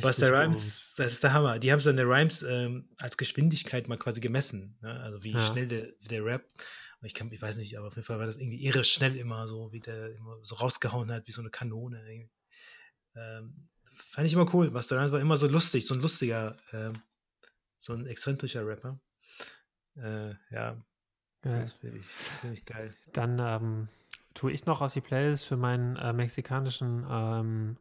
Buster Rhymes, das ist der Hammer. Die haben seine Rhymes ähm, als Geschwindigkeit mal quasi gemessen. Ne? Also wie ja. schnell der, der Rap. Ich, kann, ich weiß nicht, aber auf jeden Fall war das irgendwie irre schnell immer so, wie der immer so rausgehauen hat, wie so eine Kanone. Ähm, fand ich immer cool. Buster Rhymes war immer so lustig, so ein lustiger, ähm, so ein exzentrischer Rapper. Äh, ja, Geil. Das finde ich, find ich, geil. Dann ähm, tue ich noch auf die Playlist für meinen äh, mexikanischen, ähm,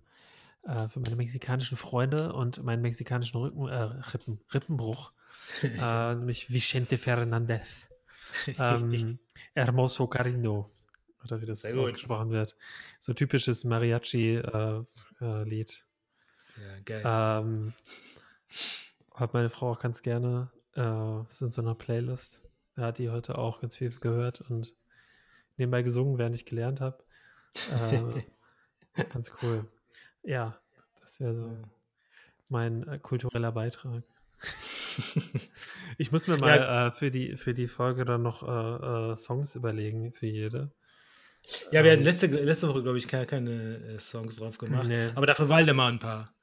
äh, für meine mexikanischen Freunde und meinen mexikanischen Rücken, äh, Rippen, Rippenbruch, (laughs) äh, nämlich Vicente Fernandez. Ähm, (laughs) Hermoso Carino, oder wie das Sehr ausgesprochen gut. wird. So typisches Mariachi-Lied. Äh, ja, geil. Ähm, hat meine Frau auch ganz gerne. Äh, ist in so einer Playlist. Er hat die heute auch ganz viel gehört und nebenbei gesungen, während ich gelernt habe. Äh, ganz cool. Ja, das wäre so mein äh, kultureller Beitrag. (laughs) ich muss mir mal ja. äh, für, die, für die Folge dann noch äh, äh, Songs überlegen für jede. Ja, wir ähm, hatten letzte, letzte Woche, glaube ich, keine, keine äh, Songs drauf gemacht. Nee. Aber dafür Waldemar ein paar.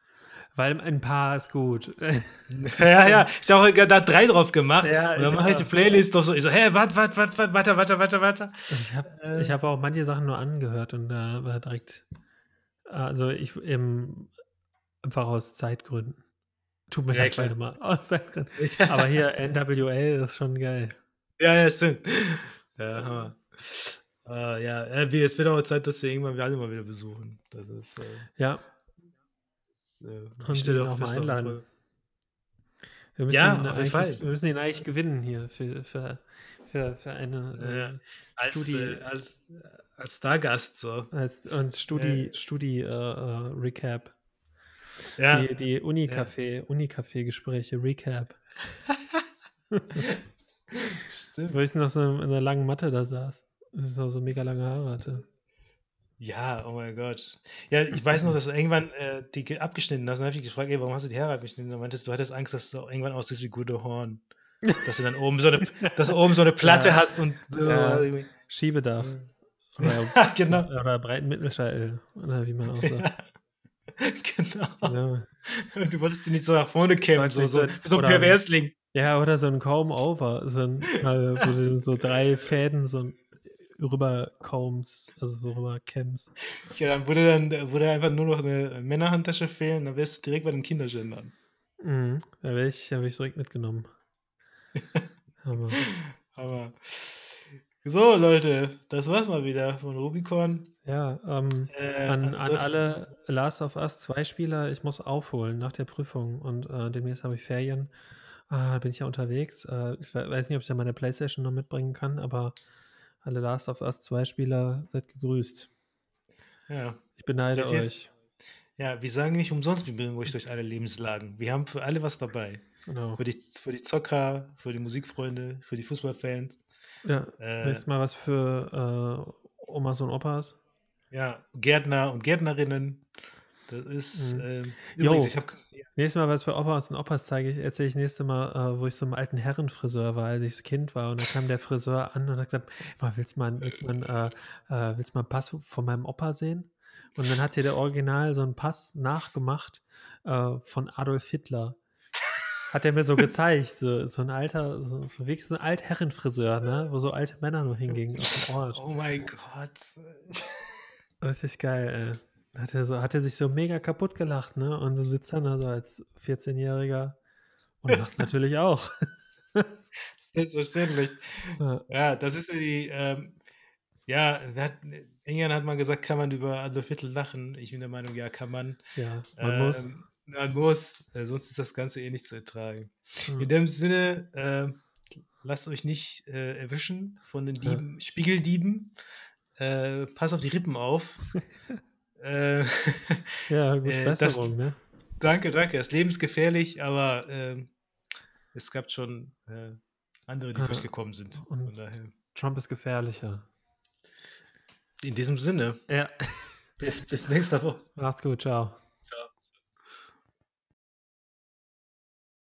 Weil ein paar ist gut. (laughs) Ja, ja, ich habe auch da drei drauf gemacht. Ja, und dann mache ich die Playlist doch so. Ich so, hä, warte, warte, warte, warte, warte, warte, warte. Ich habe äh, hab auch manche Sachen nur angehört und da äh, war direkt. Also ich im, einfach aus Zeitgründen. Tut mir ja, leid, halt mal aus Zeitgründen. (laughs) Ja. Aber hier NWL ist schon geil. Ja, ja, stimmt. Ja, Hammer. Äh, ja, es wird auch Zeit, dass wir irgendwann wir alle mal wieder besuchen. Das ist. Äh, ja äh, und ihn auch mal einladen. Wir müssen, ja, ihn eigentlich, wir müssen ihn eigentlich gewinnen hier für, für, für, für eine äh, Studi. Äh, als, als Stargast so. Als, und Studi, ja. Studi äh, äh, Recap. Ja. Die, die Uni-Café, ja. Uni-Café-Gespräche, Recap. (laughs) Stimmt. Wo ich noch so in einer langen Matte da saß. Das ist auch so mega lange Haare hatte. Ja, oh mein Gott. Ja, ich weiß noch, dass du irgendwann äh, die abgeschnitten hast. Dann habe ich dich gefragt, ey, warum hast du die Haare abgeschnitten? Dann meintest du, hattest Angst, dass du irgendwann aussiehst wie Gude Horn. Dass du dann oben so eine, (laughs) dass du oben so eine Platte ja. hast und so. Ja. Schiebedarf. (laughs) Oder, genau. Oder breiten Mittelscheitel. Oder wie man auch sagt. (laughs) genau. Ja. Du wolltest die nicht so nach vorne kämmen, so, so, so ein Perversling. Ja, oder so ein Comb-Over. So ein, äh, wo du so drei Fäden so ein rüberkommst, also so rüberkämmst. Ja, dann würde dann würde einfach nur noch eine Männerhandtasche fehlen, dann wärst du direkt bei den Kindergendern. Mhm, da wäre ich, wär ich direkt mitgenommen. (laughs) Hammer. Hammer. So, Leute, das war's mal wieder von Rubicon. Ja, ähm, äh, an, an alle Last of Us 2 Spieler, ich muss aufholen nach der Prüfung und äh, demnächst habe ich Ferien. Ah, bin ich ja unterwegs. Äh, ich weiß nicht, ob ich ja meine Playstation noch mitbringen kann, aber alle Last of Us 2 Spieler, seid gegrüßt. Ja. Ich beneide wir, euch. Ja, wir sagen nicht umsonst, wir bringen euch durch alle Lebenslagen. Wir haben für alle was dabei. Genau. Für, die, für die Zocker, für die Musikfreunde, für die Fußballfans. Ja, äh, nächstes Mal was für äh, Omas und Opas. Ja, Gärtner und Gärtnerinnen. Das ist. Mhm. Äh, übrigens, ich habe Nächstes Mal, was für Opas und Opas zeige ich, erzähle ich nächstes Mal, äh, wo ich so einem alten Herrenfriseur war, als ich Kind war. Und da kam der Friseur an und hat gesagt: Willst du mal, willst man, äh, äh, willst mal einen Pass von meinem Opa sehen? Und dann hat hier der Original so einen Pass nachgemacht äh, von Adolf Hitler. Hat er mir so gezeigt, so, so ein alter, so, so wirklich so ein Altherrenfriseur, ne? wo so alte Männer nur hingingen aus dem Ort. Oh mein Gott. Das ist geil, ey. Hat er, so, hat er sich so mega kaputt gelacht, ne? Und du sitzt dann also als 14-Jähriger und (laughs) lachst natürlich auch. Selbstverständlich. Ja. ja, das ist ja die, ähm, ja, hat, England hat mal gesagt, kann man über Adolf Hitler lachen. Ich bin der Meinung, ja, kann man. Ja, man ähm, muss. Na, muss. Äh, sonst ist das Ganze eh nicht zu ertragen. Hm. In dem Sinne, äh, lasst euch nicht äh, erwischen von den Dieben, ja. Spiegeldieben. Äh, pass auf die Rippen auf. (laughs) Äh, (laughs) ja, gut, äh, Besserung, das, ne? Danke, danke. Das ist gefährlich, aber ähm, es gab schon andere, die ja. durchgekommen sind. Und Trump ist gefährlicher. In diesem Sinne. Ja. Bis, bis nächste Woche. Macht's gut, ciao.